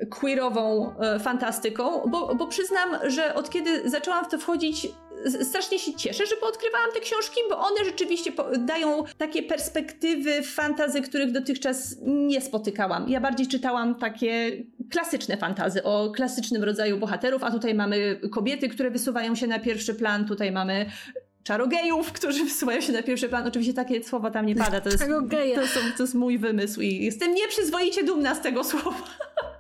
queerową e, fantastyką, bo, bo przyznam, że od kiedy zaczęłam w to wchodzić, strasznie się cieszę, że poodkrywałam te książki, bo one rzeczywiście dają takie perspektywy fantazy, których dotychczas nie spotykałam. Ja bardziej czytałam takie klasyczne fantazy o klasycznym rodzaju bohaterów, a tutaj mamy kobiety, które wysuwają się na pierwszy plan, tutaj mamy czarogejów, którzy wysuwają się na pierwszy plan. Oczywiście takie słowa tam nie pada. To jest, to, są, to jest mój wymysł i jestem nieprzyzwoicie dumna z tego słowa.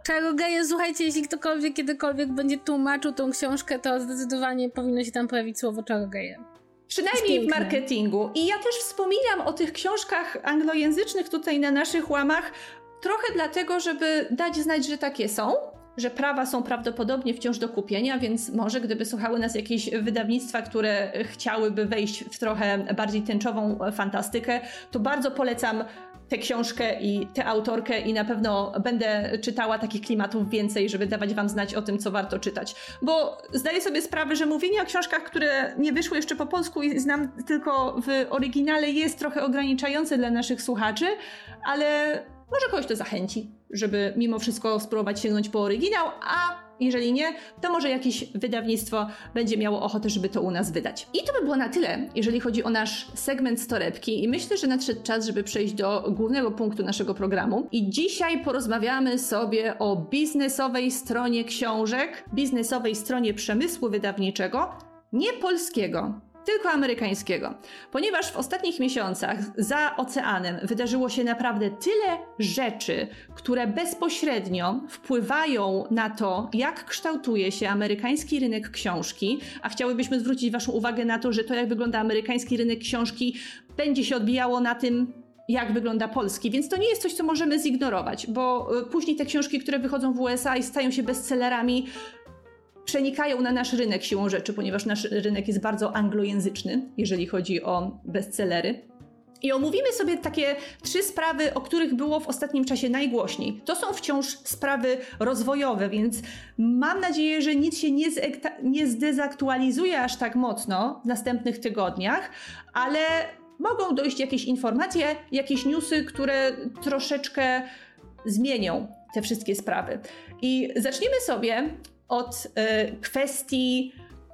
Czarogeje, słuchajcie, jeśli ktokolwiek kiedykolwiek będzie tłumaczył tą książkę, to zdecydowanie powinno się tam pojawić słowo czarogeje. Przynajmniej w marketingu. I ja też wspominam o tych książkach anglojęzycznych tutaj na naszych łamach, trochę dlatego, żeby dać znać, że takie są, że prawa są prawdopodobnie wciąż do kupienia, więc może gdyby słuchały nas jakieś wydawnictwa, które chciałyby wejść w trochę bardziej tęczową fantastykę, to bardzo polecam tę książkę i tę autorkę i na pewno będę czytała takich klimatów więcej, żeby dawać wam znać o tym, co warto czytać. Bo zdaję sobie sprawę, że mówienie o książkach, które nie wyszły jeszcze po polsku i znam tylko w oryginale jest trochę ograniczające dla naszych słuchaczy, ale może kogoś to zachęci, żeby mimo wszystko spróbować sięgnąć po oryginał, a jeżeli nie, to może jakieś wydawnictwo będzie miało ochotę, żeby to u nas wydać. I to by było na tyle, jeżeli chodzi o nasz segment storebki. I myślę, że nadszedł czas, żeby przejść do głównego punktu naszego programu. I dzisiaj porozmawiamy sobie o biznesowej stronie książek, biznesowej stronie przemysłu wydawniczego, nie polskiego, tylko amerykańskiego. Ponieważ w ostatnich miesiącach za oceanem wydarzyło się naprawdę tyle rzeczy, które bezpośrednio wpływają na to, jak kształtuje się amerykański rynek książki, a chciałybyśmy zwrócić Waszą uwagę na to, że to, jak wygląda amerykański rynek książki, będzie się odbijało na tym, jak wygląda polski, więc to nie jest coś, co możemy zignorować, bo y, później te książki, które wychodzą w USA i stają się bestsellerami, przenikają na nasz rynek siłą rzeczy, ponieważ nasz rynek jest bardzo anglojęzyczny, jeżeli chodzi o bestsellery. I omówimy sobie takie trzy sprawy, o których było w ostatnim czasie najgłośniej. To są wciąż sprawy rozwojowe, więc mam nadzieję, że nic się nie, nie zdezaktualizuje aż tak mocno w następnych tygodniach, ale mogą dojść jakieś informacje, jakieś newsy, które troszeczkę zmienią te wszystkie sprawy. I zaczniemy sobie od y, kwestii,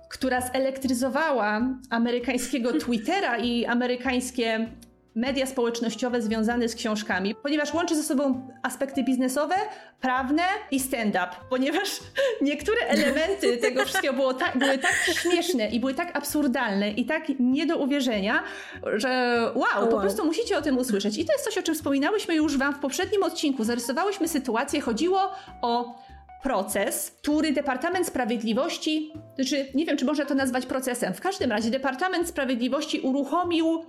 która zelektryzowała amerykańskiego Twittera i amerykańskie media społecznościowe związane z książkami, ponieważ łączy ze sobą aspekty biznesowe, prawne i stand-up, ponieważ niektóre elementy tego wszystkiego było tak, były tak śmieszne i były tak absurdalne i tak nie do uwierzenia, że wow, po prostu musicie o tym usłyszeć. I to jest coś, o czym wspominałyśmy już wam w poprzednim odcinku. Zarysowałyśmy sytuację, chodziło o proces, który Departament Sprawiedliwości, znaczy nie wiem, czy można to nazwać procesem, w każdym razie Departament Sprawiedliwości uruchomił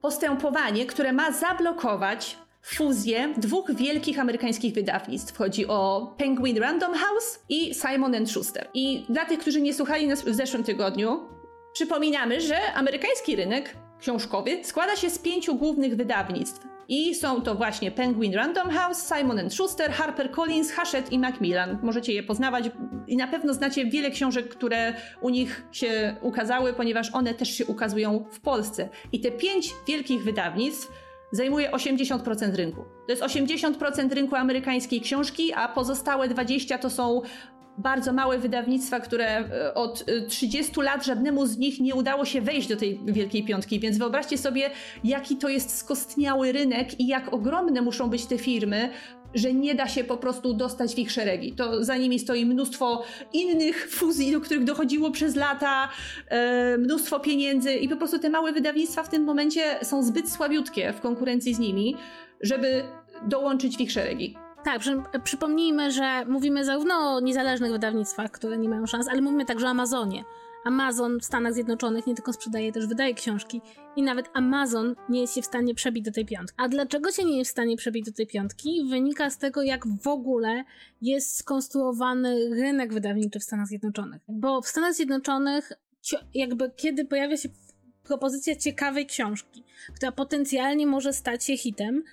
postępowanie, które ma zablokować fuzję dwóch wielkich amerykańskich wydawnictw. Chodzi o Penguin Random House i Simon Schuster. I dla tych, którzy nie słuchali nas w zeszłym tygodniu, przypominamy, że amerykański rynek książkowy składa się z pięciu głównych wydawnictw. I są to właśnie Penguin Random House, Simon Schuster, Harper Collins, Hachette i Macmillan. Możecie je poznawać i na pewno znacie wiele książek, które u nich się ukazały, ponieważ one też się ukazują w Polsce. I te pięć wielkich wydawnictw zajmuje 80% rynku. To jest 80% rynku amerykańskiej książki, a pozostałe 20 to są bardzo małe wydawnictwa, które e, od 30 e, lat żadnemu z nich nie udało się wejść do tej wielkiej piątki, więc wyobraźcie sobie, jaki to jest skostniały rynek i jak ogromne muszą być te firmy, że nie da się po prostu dostać w ich szeregi. To za nimi stoi mnóstwo innych fuzji, do których dochodziło przez lata, e, mnóstwo pieniędzy i po prostu te małe wydawnictwa w tym momencie są zbyt słabiutkie w konkurencji z nimi, żeby dołączyć w ich szeregi. Tak, przy, przypomnijmy, że mówimy zarówno o niezależnych wydawnictwach, które nie mają szans, ale mówimy także o Amazonie. Amazon w Stanach Zjednoczonych nie tylko sprzedaje, też wydaje książki i nawet Amazon nie jest się w stanie przebić do tej piątki. A dlaczego się nie jest w stanie przebić do tej piątki? Wynika z tego, jak w ogóle jest skonstruowany rynek wydawniczy w Stanach Zjednoczonych. Bo w Stanach Zjednoczonych jakby kiedy pojawia się propozycja ciekawej książki, która potencjalnie może stać się hitem,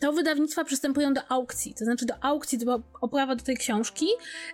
to wydawnictwa przystępują do aukcji, to znaczy do aukcji do oprawa do tej książki,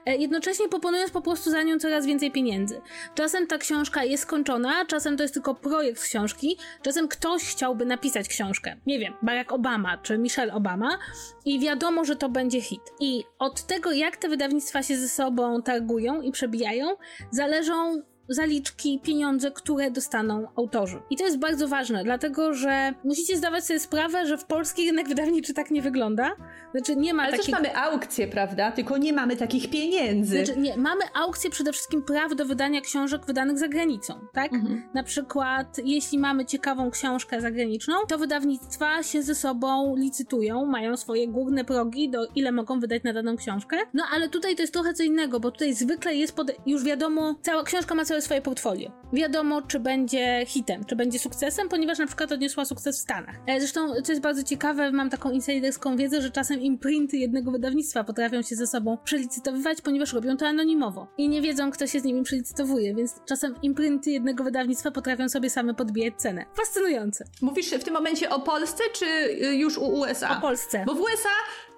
e, jednocześnie proponując po prostu za nią coraz więcej pieniędzy. Czasem ta książka jest skończona, czasem to jest tylko projekt książki, czasem ktoś chciałby napisać książkę. Nie wiem, Barack Obama czy Michelle Obama i wiadomo, że to będzie hit. I od tego, jak te wydawnictwa się ze sobą targują i przebijają, zależą zaliczki, pieniądze, które dostaną autorzy. I to jest bardzo ważne, dlatego że musicie zdawać sobie sprawę, że w polski rynek wydawniczy tak nie wygląda. Znaczy nie ma Ale takich... też mamy aukcje, prawda? Tylko nie mamy takich pieniędzy. Znaczy nie, mamy aukcje przede wszystkim praw do wydania książek wydanych za granicą, tak? Mhm. Na przykład jeśli mamy ciekawą książkę zagraniczną, to wydawnictwa się ze sobą licytują, mają swoje górne progi, do ile mogą wydać na daną książkę. No ale tutaj to jest trochę co innego, bo tutaj zwykle jest pod... już wiadomo, cała książka ma całe swoje portfolio. Wiadomo, czy będzie hitem, czy będzie sukcesem, ponieważ na przykład odniosła sukces w Stanach. E, zresztą, co jest bardzo ciekawe, mam taką insiderską wiedzę, że czasem imprinty jednego wydawnictwa potrafią się ze sobą przelicytowywać, ponieważ robią to anonimowo i nie wiedzą, kto się z nimi przelicytowuje, więc czasem imprinty jednego wydawnictwa potrafią sobie same podbijać cenę. Fascynujące. Mówisz w tym momencie o Polsce, czy y, już u USA? O Polsce. Bo w USA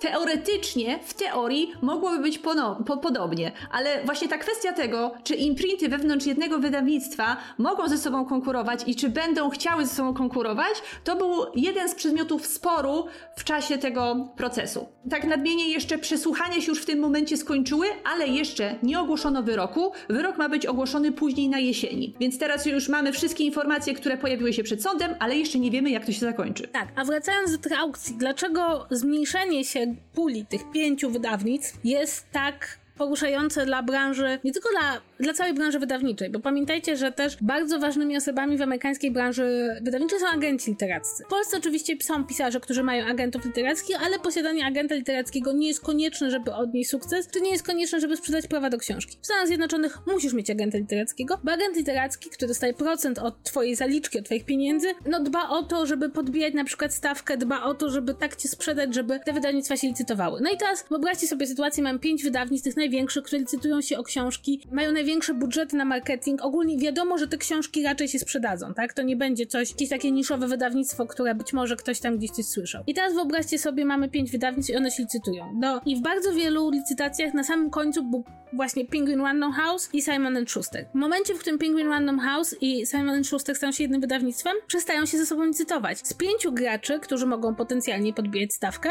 teoretycznie, w teorii mogłoby być po, podobnie, ale właśnie ta kwestia tego, czy imprinty wewnątrz jednego wydawnictwa mogą ze sobą konkurować i czy będą chciały ze sobą konkurować, to był jeden z przedmiotów sporu w czasie tego procesu. Tak nadmienię jeszcze, przesłuchania się już w tym momencie skończyły, ale jeszcze nie ogłoszono wyroku. Wyrok ma być ogłoszony później na jesieni. Więc teraz już mamy wszystkie informacje, które pojawiły się przed sądem, ale jeszcze nie wiemy, jak to się zakończy. Tak, a wracając do tych aukcji, dlaczego zmniejszenie się puli tych pięciu wydawnictw jest tak poruszające dla branży, nie tylko dla, dla całej branży wydawniczej, bo pamiętajcie, że też bardzo ważnymi osobami w amerykańskiej branży wydawniczej są agenci literaccy. W Polsce oczywiście są pisarze, którzy mają agentów literackich, ale posiadanie agenta literackiego nie jest konieczne, żeby odnieść sukces, czy nie jest konieczne, żeby sprzedać prawa do książki. W Stanach Zjednoczonych musisz mieć agenta literackiego, bo agent literacki, który dostaje procent od twojej zaliczki, od twoich pieniędzy, no dba o to, żeby podbijać na przykład stawkę, dba o to, żeby tak cię sprzedać, żeby te wydawnictwa się licytowały. No i teraz wyobraźcie sobie sytuację, mam pięć wydawnictw, tych największych, które licytują się o książki, mają największe budżety na marketing. Ogólnie wiadomo, że te książki raczej się sprzedadzą, tak? To nie będzie coś, jakieś takie niszowe wydawnictwo, które być może ktoś tam gdzieś coś słyszał. I teraz wyobraźcie sobie, mamy pięć wydawnictw i one się licytują. No i w bardzo wielu licytacjach na samym końcu był właśnie Penguin Random House i Simon Schuster. W momencie, w którym Penguin Random House i Simon Schuster stają się jednym wydawnictwem, przestają się ze sobą licytować. Z pięciu graczy, którzy mogą potencjalnie podbijać stawkę,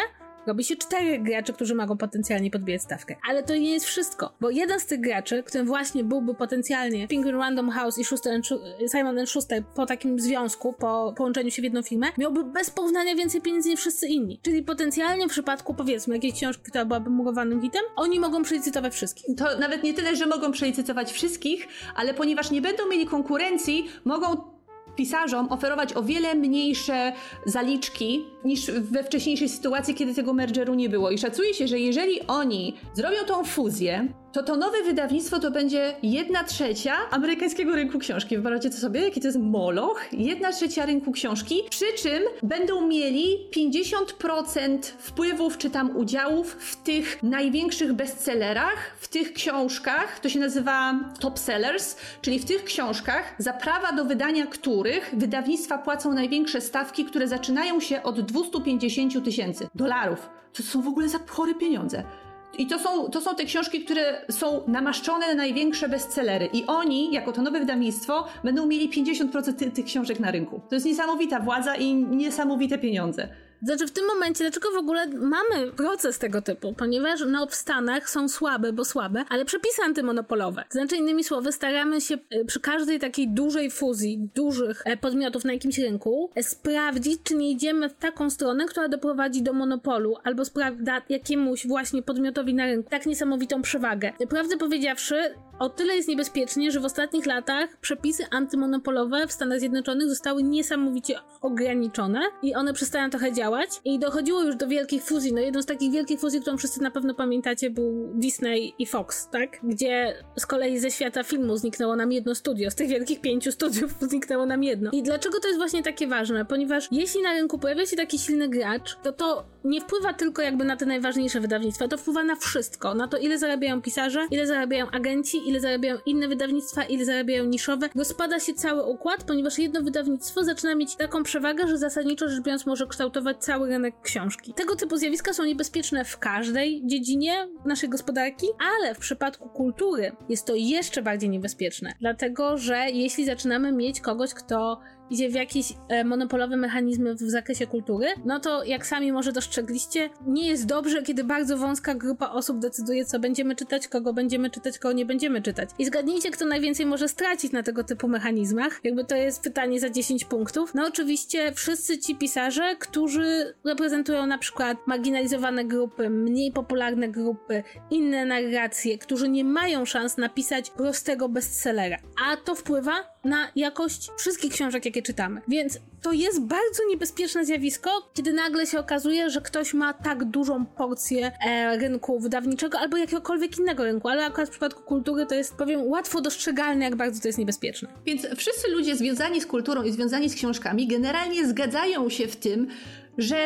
Robi się czterech graczy, którzy mogą potencjalnie podbijać stawkę. Ale to nie jest wszystko, bo jeden z tych graczy, którym właśnie byłby potencjalnie Penguin Random House i Schuster Simon Schuster po takim związku, po połączeniu się w jedną firmę, miałby bez porównania więcej pieniędzy niż wszyscy inni. Czyli potencjalnie w przypadku, powiedzmy, jakiejś książki, która byłaby murowanym hitem, oni mogą przelicytować wszystkich. To nawet nie tyle, że mogą przelicytować wszystkich, ale ponieważ nie będą mieli konkurencji, mogą pisarzom oferować o wiele mniejsze zaliczki niż we wcześniejszej sytuacji, kiedy tego mergeru nie było. I szacuje się, że jeżeli oni zrobią tą fuzję, to to nowe wydawnictwo to będzie jedna trzecia amerykańskiego rynku książki. Wyobraźcie sobie, jaki to jest moloch? Jedna trzecia rynku książki, przy czym będą mieli 50% wpływów czy tam udziałów w tych największych bestsellerach, w tych książkach, to się nazywa top sellers, czyli w tych książkach, za prawa do wydania których wydawnictwa płacą największe stawki, które zaczynają się od 250 tysięcy dolarów. To są w ogóle za chore pieniądze. I to są, to są te książki, które są namaszczone na największe bestsellery. I oni, jako to nowe wydawnictwo, będą mieli 50% ty, tych książek na rynku. To jest niesamowita władza i niesamowite pieniądze. Znaczy w tym momencie, dlaczego w ogóle mamy proces tego typu? Ponieważ no w Stanach są słabe, bo słabe, ale przepisy antymonopolowe. Znaczy innymi słowy, staramy się e, przy każdej takiej dużej fuzji, dużych e, podmiotów na jakimś rynku e, sprawdzić, czy nie idziemy w taką stronę, która doprowadzi do monopolu albo sprawdza jakiemuś właśnie podmiotowi na rynku tak niesamowitą przewagę. Prawdę powiedziawszy, o tyle jest niebezpiecznie, że w ostatnich latach przepisy antymonopolowe w Stanach Zjednoczonych zostały niesamowicie ograniczone i one przestają trochę działać działać i dochodziło już do wielkich fuzji. No jedną z takich wielkich fuzji, którą wszyscy na pewno pamiętacie był Disney i Fox, tak? Gdzie z kolei ze świata filmu zniknęło nam jedno studio. Z tych wielkich pięciu studiów zniknęło nam jedno. I dlaczego to jest właśnie takie ważne? Ponieważ jeśli na rynku pojawia się taki silny gracz, to to nie wpływa tylko jakby na te najważniejsze wydawnictwa, to wpływa na wszystko. Na to, ile zarabiają pisarze, ile zarabiają agenci, ile zarabiają inne wydawnictwa, ile zarabiają niszowe. Rozpada się cały układ, ponieważ jedno wydawnictwo zaczyna mieć taką przewagę, że zasadniczo rzecz biorąc może kształtować cały rynek książki. Tego typu zjawiska są niebezpieczne w każdej dziedzinie naszej gospodarki, ale w przypadku kultury jest to jeszcze bardziej niebezpieczne, dlatego że jeśli zaczynamy mieć kogoś, kto idzie w jakieś e, monopolowe mechanizmy w zakresie kultury, no to jak sami może dostrzegliście, nie jest dobrze, kiedy bardzo wąska grupa osób decyduje, co będziemy czytać, kogo będziemy czytać, kogo nie będziemy czytać. I zgadnijcie, kto najwięcej może stracić na tego typu mechanizmach. Jakby to jest pytanie za 10 punktów. No oczywiście wszyscy ci pisarze, którzy reprezentują na przykład marginalizowane grupy, mniej popularne grupy, inne narracje, którzy nie mają szans napisać prostego bestsellera. A to wpływa na jakość wszystkich książek, jakie czytamy. Więc to jest bardzo niebezpieczne zjawisko, kiedy nagle się okazuje, że ktoś ma tak dużą porcję e, rynku wydawniczego albo jakiegokolwiek innego rynku, ale akurat w przypadku kultury to jest, powiem, łatwo dostrzegalne, jak bardzo to jest niebezpieczne. Więc wszyscy ludzie związani z kulturą i związani z książkami generalnie zgadzają się w tym, że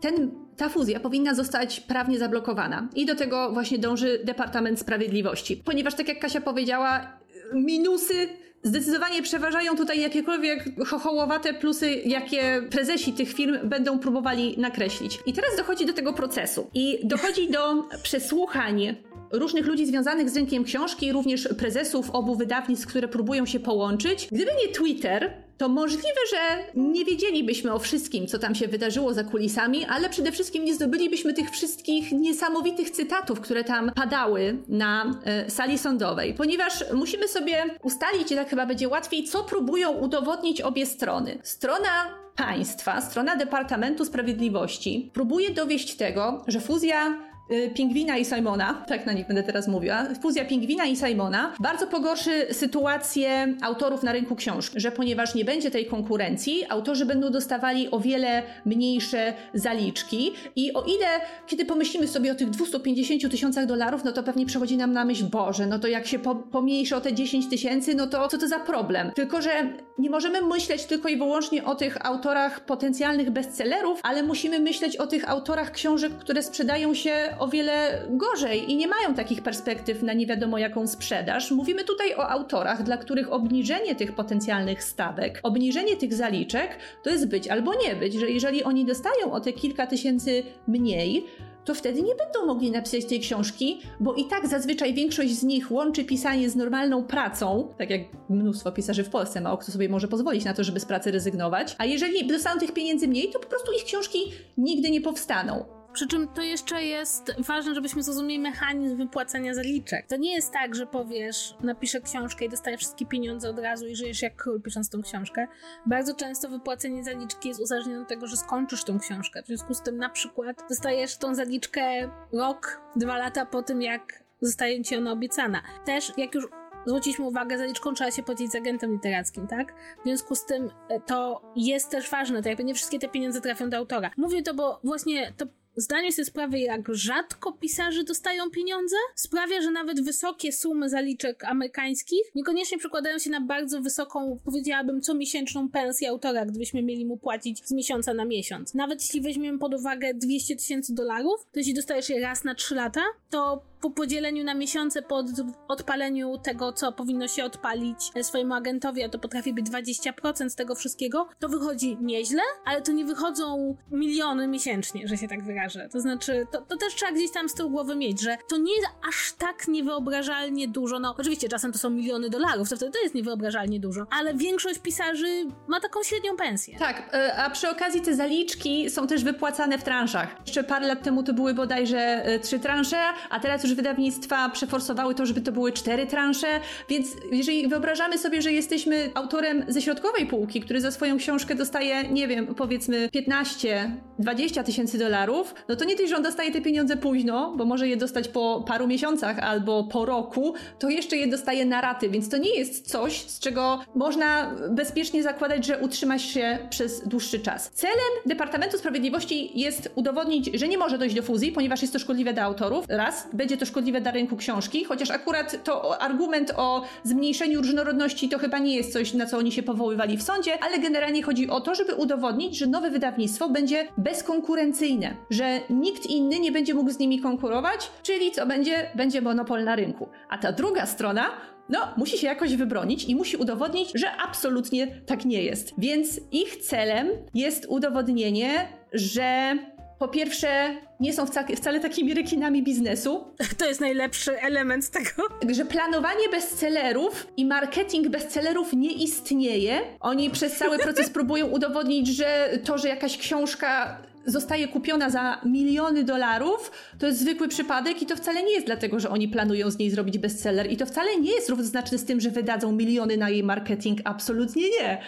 ten ta fuzja powinna zostać prawnie zablokowana. I do tego właśnie dąży Departament Sprawiedliwości. Ponieważ, tak jak Kasia powiedziała, minusy Zdecydowanie przeważają tutaj jakiekolwiek chochołowate plusy, jakie prezesi tych firm będą próbowali nakreślić. I teraz dochodzi do tego procesu. I dochodzi do przesłuchań różnych ludzi związanych z rynkiem książki, również prezesów obu wydawnictw, które próbują się połączyć. Gdyby nie Twitter, to możliwe, że nie wiedzielibyśmy o wszystkim, co tam się wydarzyło za kulisami, ale przede wszystkim nie zdobylibyśmy tych wszystkich niesamowitych cytatów, które tam padały na e, sali sądowej, ponieważ musimy sobie ustalić, i tak chyba będzie łatwiej, co próbują udowodnić obie strony. Strona państwa, strona Departamentu Sprawiedliwości próbuje dowieść tego, że fuzja Pingwina i Simona, tak na nich będę teraz mówiła, fuzja Pingwina i Simona bardzo pogorszy sytuację autorów na rynku książki, że ponieważ nie będzie tej konkurencji, autorzy będą dostawali o wiele mniejsze zaliczki i o ile, kiedy pomyślimy sobie o tych 250 tysiącach dolarów, no to pewnie przychodzi nam na myśl, Boże, no to jak się po, pomniejszy o te 10 tysięcy, no to co to za problem? Tylko, że nie możemy myśleć tylko i wyłącznie o tych autorach potencjalnych bestsellerów, ale musimy myśleć o tych autorach książek, które sprzedają się o wiele gorzej i nie mają takich perspektyw na nie wiadomo jaką sprzedaż. Mówimy tutaj o autorach, dla których obniżenie tych potencjalnych stawek, obniżenie tych zaliczek to jest być albo nie być, że jeżeli oni dostają o te kilka tysięcy mniej, to wtedy nie będą mogli napisać tej książki, bo i tak zazwyczaj większość z nich łączy pisanie z normalną pracą, tak jak mnóstwo pisarzy w Polsce, mało kto sobie może pozwolić na to, żeby z pracy rezygnować. A jeżeli dostaną tych pieniędzy mniej, to po prostu ich książki nigdy nie powstaną. Przy czym to jeszcze jest ważne, żebyśmy zrozumieli mechanizm wypłacania zaliczek. To nie jest tak, że powiesz, napiszę książkę i dostaję wszystkie pieniądze od razu i żyjesz jak król pisząc tą książkę. Bardzo często wypłacenie zaliczki jest uzależnione od tego, że skończysz tą książkę. W związku z tym na przykład dostajesz tą zaliczkę rok, dwa lata po tym, jak zostaje ci ona obiecana. Też jak już zwróciliśmy uwagę, zaliczką trzeba się podzielić z agentem literackim, tak? W związku z tym e, to jest też ważne, to jakby nie wszystkie te pieniądze trafią do autora. Mówię to, bo właśnie to zdanie sobie sprawy, jak rzadko pisarze dostają pieniądze, sprawia, że nawet wysokie sumy zaliczek amerykańskich niekoniecznie przekładają się na bardzo wysoką, powiedziałabym, comiesięczną pensję autora, gdybyśmy mieli mu płacić z miesiąca na miesiąc. Nawet jeśli weźmiemy pod uwagę 200 tysięcy dolarów, to jeśli dostajesz je raz na 3 lata, to po podzieleniu na miesiące, po odpaleniu tego, co powinno się odpalić swojemu agentowi, a to potrafi być 20% z tego wszystkiego, to wychodzi nieźle, ale to nie wychodzą miliony miesięcznie, że się tak wyrażę. To znaczy, to, to też trzeba gdzieś tam z tyłu głowy mieć, że to nie jest aż tak niewyobrażalnie dużo. No, oczywiście czasem to są miliony dolarów, to wtedy to jest niewyobrażalnie dużo, ale większość pisarzy ma taką średnią pensję. Tak, e, a przy okazji te zaliczki są też wypłacane w transzach. Jeszcze parę lat temu to były bodajże e, trzy transze, a teraz już już wydawnictwa przeforsowały to, żeby to były cztery transze, więc jeżeli wyobrażamy sobie, że jesteśmy autorem ze środkowej półki, który za swoją książkę dostaje, nie wiem, powiedzmy 15, 20 tysięcy dolarów, no to nie tylko, że on dostaje te pieniądze późno, bo może je dostać po paru miesiącach albo po roku, to jeszcze je dostaje na raty, więc to nie jest coś, z czego można bezpiecznie zakładać, że utrzymasz się przez dłuższy czas. Celem Departamentu Sprawiedliwości jest udowodnić, że nie może dojść do fuzji, ponieważ jest to szkodliwe dla autorów. Raz, będzie to szkodliwe dla rynku książki, chociaż akurat to argument o zmniejszeniu różnorodności to chyba nie jest coś, na co oni się powoływali w sądzie, ale generalnie chodzi o to, żeby udowodnić, że nowe wydawnictwo będzie bezkonkurencyjne, że nikt inny nie będzie mógł z nimi konkurować, czyli co będzie? Będzie monopol na rynku. A ta druga strona no, musi się jakoś wybronić i musi udowodnić, że absolutnie tak nie jest. Więc ich celem jest udowodnienie, że po pierwsze, nie są wcale takimi rekinami biznesu. To jest najlepszy element tego. Że planowanie bestsellerów i marketing bestsellerów nie istnieje. Oni przez cały proces próbują udowodnić, że to, że jakaś książka zostaje kupiona za miliony dolarów, to jest zwykły przypadek i to wcale nie jest dlatego, że oni planują z niej zrobić bestseller i to wcale nie jest równoznaczne z tym, że wydadzą miliony na jej marketing. Absolutnie nie.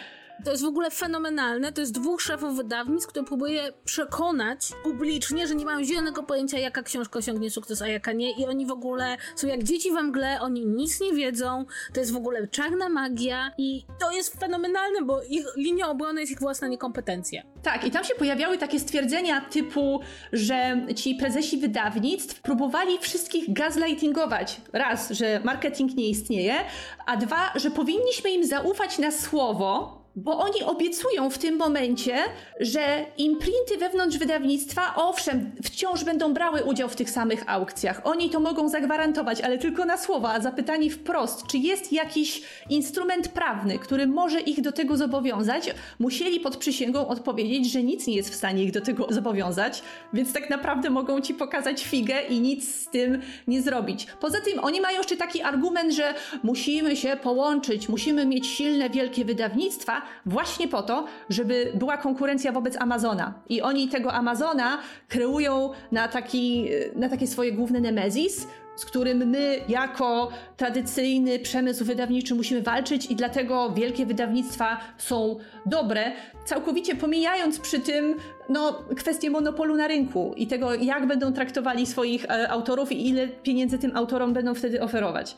To jest w ogóle fenomenalne. To jest dwóch szefów wydawnictw, które próbuje przekonać publicznie, że nie mają zielonego pojęcia, jaka książka osiągnie sukces, a jaka nie. I oni w ogóle są jak dzieci we mgle, oni nic nie wiedzą. To jest w ogóle czarna magia i to jest fenomenalne, bo ich linia obrony jest ich własna niekompetencja. Tak, i tam się pojawiały takie stwierdzenia typu, że ci prezesi wydawnictw próbowali wszystkich gaslightingować. Raz, że marketing nie istnieje, a dwa, że powinniśmy im zaufać na słowo, bo oni obiecują w tym momencie, że imprinty wewnątrz wydawnictwa, owszem, wciąż będą brały udział w tych samych aukcjach. Oni to mogą zagwarantować, ale tylko na słowa, a zapytani wprost, czy jest jakiś instrument prawny, który może ich do tego zobowiązać, musieli pod przysięgą odpowiedzieć, że nic nie jest w stanie ich do tego zobowiązać, więc tak naprawdę mogą ci pokazać figę i nic z tym nie zrobić. Poza tym oni mają jeszcze taki argument, że musimy się połączyć, musimy mieć silne, wielkie wydawnictwa, właśnie po to, żeby była konkurencja wobec Amazona. I oni tego Amazona kreują na, taki, na takie swoje główne nemezis, z którym my, jako tradycyjny przemysł wydawniczy, musimy walczyć, i dlatego wielkie wydawnictwa są dobre, całkowicie pomijając przy tym no, kwestię monopolu na rynku i tego, jak będą traktowali swoich e, autorów i ile pieniędzy tym autorom będą wtedy oferować.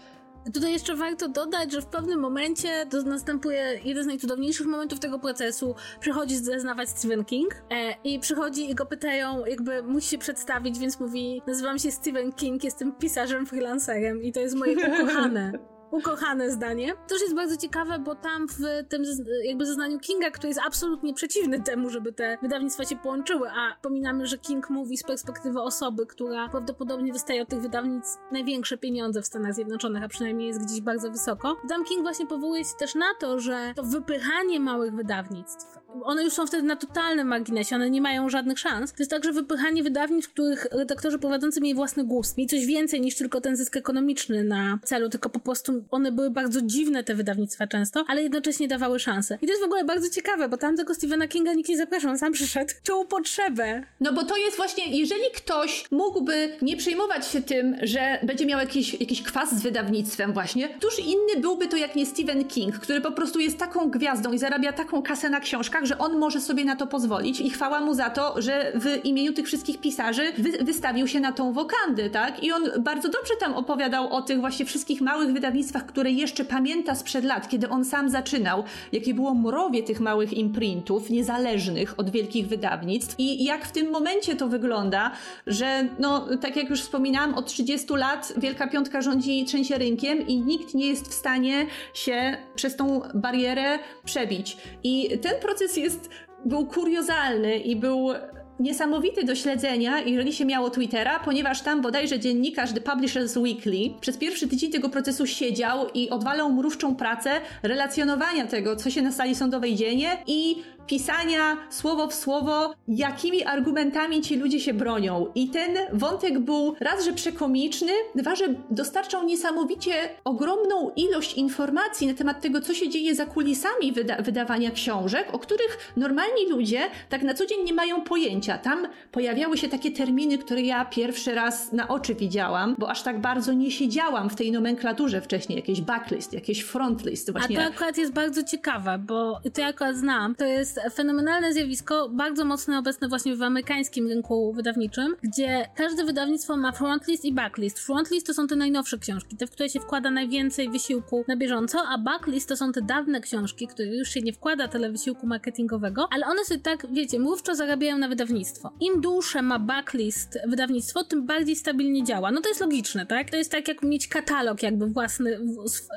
Tutaj jeszcze warto dodać, że w pewnym momencie to następuje jeden z najcudowniejszych momentów tego procesu. Przychodzi zeznawać Stephen King e, i przychodzi i go pytają, jakby musi się przedstawić, więc mówi: Nazywam się Stephen King, jestem pisarzem, freelancerem i to jest moje ukochane ukochane zdanie. To też jest bardzo ciekawe, bo tam w tym jakby zeznaniu Kinga, który jest absolutnie przeciwny temu, żeby te wydawnictwa się połączyły, a pominamy, że King mówi z perspektywy osoby, która prawdopodobnie dostaje od tych wydawnictw największe pieniądze w Stanach Zjednoczonych, a przynajmniej jest gdzieś bardzo wysoko. Tam King właśnie powołuje się też na to, że to wypychanie małych wydawnictw one już są wtedy na totalnym marginesie, one nie mają żadnych szans. To jest także wypychanie wydawnictw, w których redaktorzy prowadzący mieli własny gust. Mieli coś więcej niż tylko ten zysk ekonomiczny na celu, tylko po prostu one były bardzo dziwne, te wydawnictwa często, ale jednocześnie dawały szansę. I to jest w ogóle bardzo ciekawe, bo tam tego Stephena Kinga nikt nie zapraszał, on sam przyszedł. Czuł potrzebę. No bo to jest właśnie, jeżeli ktoś mógłby nie przejmować się tym, że będzie miał jakiś, jakiś kwas z wydawnictwem właśnie, któż inny byłby to jak nie Stephen King, który po prostu jest taką gwiazdą i zarabia taką kasę na książkach, że on może sobie na to pozwolić i chwała mu za to, że w imieniu tych wszystkich pisarzy wy wystawił się na tą wokandę, tak? I on bardzo dobrze tam opowiadał o tych właśnie wszystkich małych wydawnictwach, które jeszcze pamięta sprzed lat, kiedy on sam zaczynał, jakie było mrowie tych małych imprintów, niezależnych od wielkich wydawnictw i jak w tym momencie to wygląda, że no, tak jak już wspominałam, od 30 lat Wielka Piątka rządzi trzęsie rynkiem i nikt nie jest w stanie się przez tą barierę przebić. I ten proces jest, był kuriozalny i był niesamowity do śledzenia, jeżeli się miało Twittera, ponieważ tam bodajże dziennikarz The Publishers Weekly przez pierwszy tydzień tego procesu siedział i odwalał mrówczą pracę relacjonowania tego, co się na sali sądowej dzieje i pisania słowo w słowo, jakimi argumentami ci ludzie się bronią. I ten wątek był raz, że przekomiczny, dwa, że dostarczał niesamowicie ogromną ilość informacji na temat tego, co się dzieje za kulisami wyda wydawania książek, o których normalni ludzie tak na co dzień nie mają pojęcia. Tam pojawiały się takie terminy, które ja pierwszy raz na oczy widziałam, bo aż tak bardzo nie siedziałam w tej nomenklaturze wcześniej. Jakieś backlist, jakieś frontlist. Właśnie. A to akurat jest bardzo ciekawe, bo to ja akurat znam. To jest fenomenalne zjawisko, bardzo mocno obecne właśnie w amerykańskim rynku wydawniczym, gdzie każde wydawnictwo ma frontlist i backlist. Frontlist to są te najnowsze książki, te, w które się wkłada najwięcej wysiłku na bieżąco, a backlist to są te dawne książki, które już się nie wkłada tyle wysiłku marketingowego, ale one sobie tak, wiecie, mówczo zarabiają na wydawnictwo. Im dłuższe ma backlist wydawnictwo, tym bardziej stabilnie działa. No to jest logiczne, tak? To jest tak jak mieć katalog jakby własny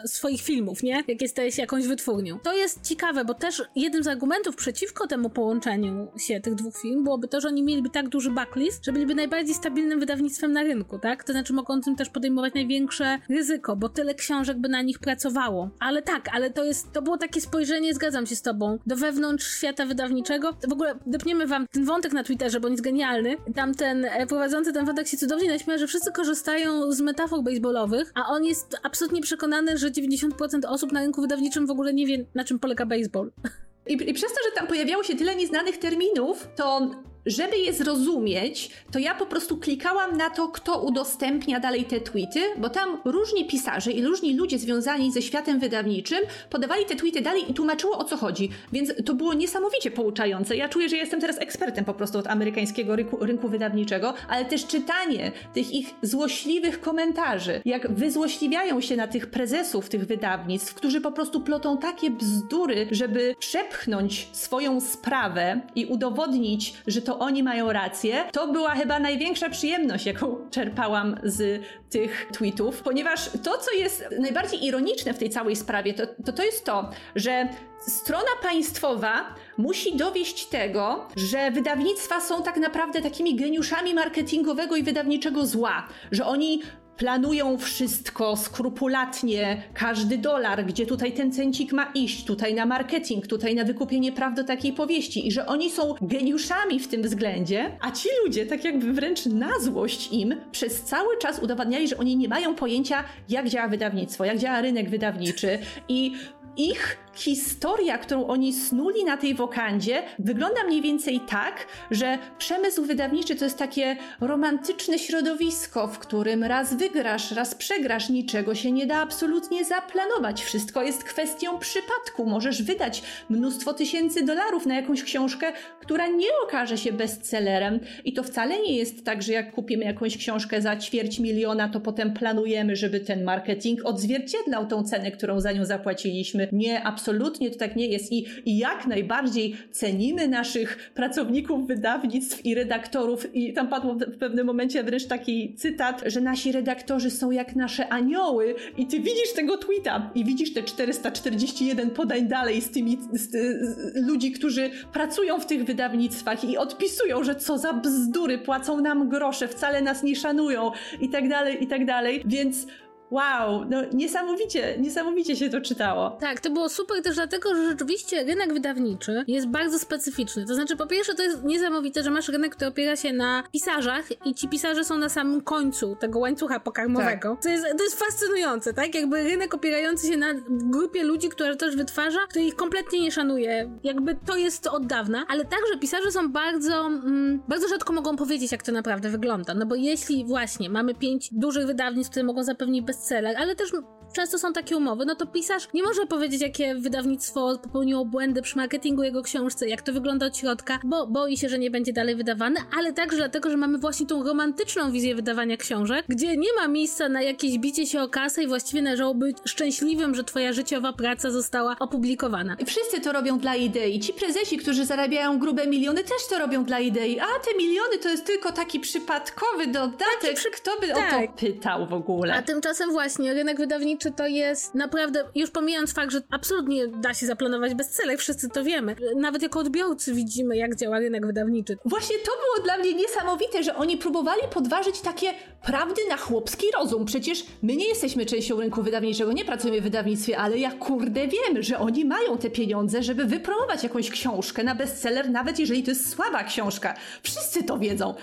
swoich filmów, nie? Jak jesteś jakąś wytwórnią. To jest ciekawe, bo też jednym z argumentów przeciwko temu połączeniu się tych dwóch firm byłoby to, że oni mieliby tak duży backlist, że byliby najbardziej stabilnym wydawnictwem na rynku, tak? To znaczy mogą tym też podejmować największe ryzyko, bo tyle książek by na nich pracowało. Ale tak, ale to jest, to było takie spojrzenie, zgadzam się z tobą, do wewnątrz świata wydawniczego. W ogóle depniemy wam ten wątek na Twitterze, bo on jest genialny. Tam ten e, prowadzący ten wątek się cudownie naśmieja, że wszyscy korzystają z metafor baseballowych, a on jest absolutnie przekonany, że 90% osób na rynku wydawniczym w ogóle nie wie, na czym polega baseball. I, I, przez to, że tam pojawiało się tyle nieznanych terminów, to żeby je zrozumieć, to ja po prostu klikałam na to, kto udostępnia dalej te tweety, bo tam różni pisarze i różni ludzie związani ze światem wydawniczym podawali te tweety dalej i tłumaczyło o co chodzi. Więc to było niesamowicie pouczające. Ja czuję, że jestem teraz ekspertem po prostu od amerykańskiego rynku, rynku wydawniczego, ale też czytanie tych ich złośliwych komentarzy, jak wyzłośliwiają się na tych prezesów tych wydawnictw, którzy po prostu plotą takie bzdury, żeby przepchnąć swoją sprawę i udowodnić, że to oni mają rację, to była chyba największa przyjemność, jaką czerpałam z tych tweetów, ponieważ to, co jest najbardziej ironiczne w tej całej sprawie, to to, to jest to, że strona państwowa musi dowieść tego, że wydawnictwa są tak naprawdę takimi geniuszami marketingowego i wydawniczego zła, że oni planują wszystko skrupulatnie, każdy dolar, gdzie tutaj ten cencik ma iść, tutaj na marketing, tutaj na wykupienie praw do takiej powieści i że oni są geniuszami w tym względzie, a ci ludzie, tak jakby wręcz na złość im, przez cały czas udowadniali, że oni nie mają pojęcia, jak działa wydawnictwo, jak działa rynek wydawniczy i ich historia, którą oni snuli na tej wokandzie, wygląda mniej więcej tak, że przemysł wydawniczy to jest takie romantyczne środowisko, w którym raz wygrasz, raz przegrasz, niczego się nie da absolutnie zaplanować. Wszystko jest kwestią przypadku. Możesz wydać mnóstwo tysięcy dolarów na jakąś książkę, która nie okaże się bestsellerem. I to wcale nie jest tak, że jak kupimy jakąś książkę za ćwierć miliona, to potem planujemy, żeby ten marketing odzwierciedlał tą cenę, którą za nią zapłaciliśmy. Nie, absolutnie absolutnie to tak nie jest i, i jak najbardziej cenimy naszych pracowników wydawnictw i redaktorów. I tam padło w pewnym momencie wręcz taki cytat, że nasi redaktorzy są jak nasze anioły. I ty widzisz tego tweeta i widzisz te 441 podań dalej z tymi z, z, ludzi, którzy pracują w tych wydawnictwach i odpisują, że co za bzdury, płacą nam grosze, wcale nas nie szanują i tak dalej, i tak dalej, więc Wow, no niesamowicie, niesamowicie się to czytało. Tak, to było super też dlatego, że rzeczywiście rynek wydawniczy jest bardzo specyficzny. To znaczy, po pierwsze, to jest niesamowite, że masz rynek, który opiera się na pisarzach i ci pisarze są na samym końcu tego łańcucha pokarmowego. Tak. To, jest, to jest fascynujące, tak? Jakby rynek opierający się na grupie ludzi, która też wytwarza, który ich kompletnie nie szanuje. Jakby to jest od dawna, ale także pisarze są bardzo, mm, bardzo rzadko mogą powiedzieć, jak to naprawdę wygląda. No bo jeśli właśnie mamy pięć dużych wydawnictw, które mogą zapewnić bez bestseller, ale też często są takie umowy, no to pisarz nie może powiedzieć, jakie wydawnictwo popełniło błędy przy marketingu jego książce, jak to wygląda od środka, bo boi się, że nie będzie dalej wydawany, ale także dlatego, że mamy właśnie tą romantyczną wizję wydawania książek, gdzie nie ma miejsca na jakieś bicie się o kasę i właściwie należało być szczęśliwym, że twoja życiowa praca została opublikowana. I wszyscy to robią dla idei. Ci prezesi, którzy zarabiają grube miliony, też to robią dla idei. A te miliony to jest tylko taki przypadkowy dodatek. Taki przy... Kto by tak. o to tak. pytał w ogóle? A tymczasem właśnie rynek wydawniczy to jest naprawdę, już pomijając fakt, że absolutnie da się zaplanować bestseller, wszyscy to wiemy. Nawet jako odbiorcy widzimy, jak działa rynek wydawniczy. Właśnie to było dla mnie niesamowite, że oni próbowali podważyć takie prawdy na chłopski rozum. Przecież my nie jesteśmy częścią rynku wydawniczego, nie pracujemy w wydawnictwie, ale ja kurde wiem, że oni mają te pieniądze, żeby wypromować jakąś książkę na bestseller, nawet jeżeli to jest słaba książka. Wszyscy to wiedzą.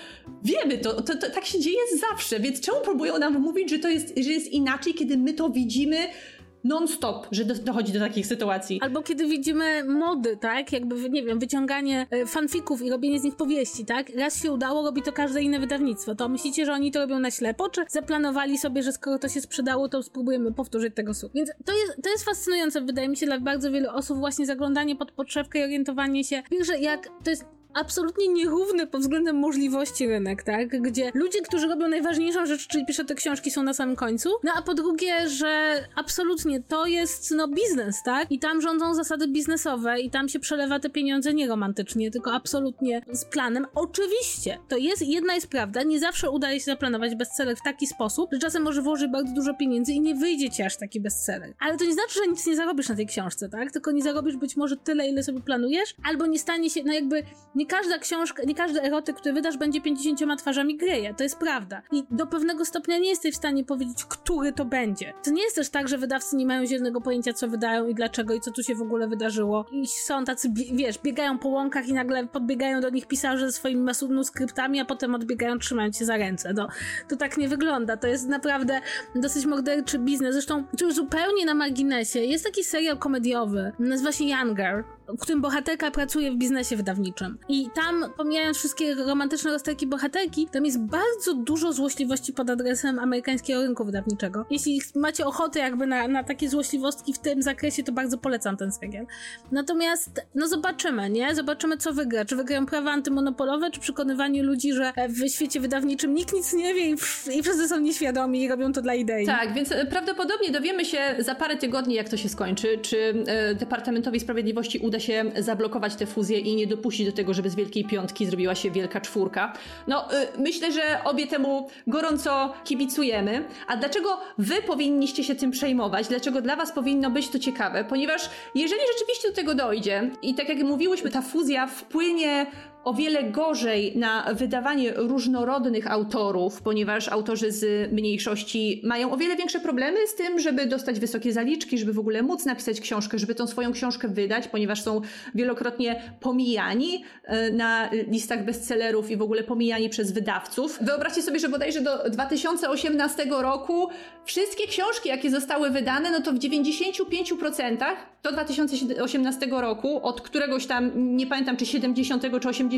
Wiemy to, to, to tak się dzieje zawsze, więc czemu próbują nam mówić, że to jest, że jest inaczej, kiedy my to widzimy non-stop, że do, dochodzi do takich sytuacji. Albo kiedy widzimy mody, tak? Jakby, nie wiem, wyciąganie e, fanfików i robienie z nich powieści, tak? Raz się udało, robi to każde inne wydawnictwo. To myślicie, że oni to robią na ślepo, czy zaplanowali sobie, że skoro to się sprzedało, to spróbujemy powtórzyć tego suk. Więc to jest, to jest fascynujące, wydaje mi się, dla bardzo wielu osób właśnie zaglądanie pod podszewkę i orientowanie się. Pierwsze, jak to jest absolutnie nierówny pod względem możliwości rynek, tak? Gdzie ludzie, którzy robią najważniejszą rzecz, czyli piszą te książki, są na samym końcu. No a po drugie, że absolutnie to jest no biznes, tak? I tam rządzą zasady biznesowe i tam się przelewa te pieniądze nie romantycznie, tylko absolutnie z planem. Oczywiście, to jest, jedna jest prawda, nie zawsze udaje się zaplanować bestseller w taki sposób, że czasem może włożyć bardzo dużo pieniędzy i nie wyjdzie ci aż taki bestseller. Ale to nie znaczy, że nic nie zarobisz na tej książce, tak? Tylko nie zarobisz być może tyle, ile sobie planujesz, albo nie stanie się, no jakby nie nie każda książka, nie każdy erotyk, który wydasz, będzie 50 twarzami greje. To jest prawda. I do pewnego stopnia nie jesteś w stanie powiedzieć, który to będzie. To nie jest też tak, że wydawcy nie mają zielonego pojęcia, co wydają i dlaczego i co tu się w ogóle wydarzyło. I są tacy, wiesz, biegają po łąkach i nagle podbiegają do nich pisarze ze swoimi manuskryptami, a potem odbiegają trzymając się za ręce. No, to tak nie wygląda. To jest naprawdę dosyć morderczy biznes. Zresztą, już zupełnie na marginesie, jest taki serial komediowy, nazywa się Younger w którym bohaterka pracuje w biznesie wydawniczym. I tam, pomijając wszystkie romantyczne rozterki bohaterki, tam jest bardzo dużo złośliwości pod adresem amerykańskiego rynku wydawniczego. Jeśli macie ochotę jakby na, na takie złośliwostki w tym zakresie, to bardzo polecam ten serial. Natomiast, no zobaczymy, nie? Zobaczymy, co wygra. Czy wygrają prawa antymonopolowe, czy przekonywanie ludzi, że w świecie wydawniczym nikt nic nie wie i, i wszyscy są nieświadomi i robią to dla idei. Tak, więc e, prawdopodobnie dowiemy się za parę tygodni, jak to się skończy. Czy e, Departamentowi Sprawiedliwości uda uda się zablokować tę fuzję i nie dopuścić do tego, żeby z Wielkiej Piątki zrobiła się Wielka Czwórka. No, y, myślę, że obie temu gorąco kibicujemy. A dlaczego wy powinniście się tym przejmować? Dlaczego dla was powinno być to ciekawe? Ponieważ jeżeli rzeczywiście do tego dojdzie i tak jak mówiłyśmy, ta fuzja wpłynie o wiele gorzej na wydawanie różnorodnych autorów, ponieważ autorzy z mniejszości mają o wiele większe problemy z tym, żeby dostać wysokie zaliczki, żeby w ogóle móc napisać książkę, żeby tą swoją książkę wydać, ponieważ są wielokrotnie pomijani e, na listach bestsellerów i w ogóle pomijani przez wydawców. Wyobraźcie sobie, że bodajże do 2018 roku wszystkie książki, jakie zostały wydane, no to w 95% do 2018 roku, od któregoś tam, nie pamiętam czy 70 czy 80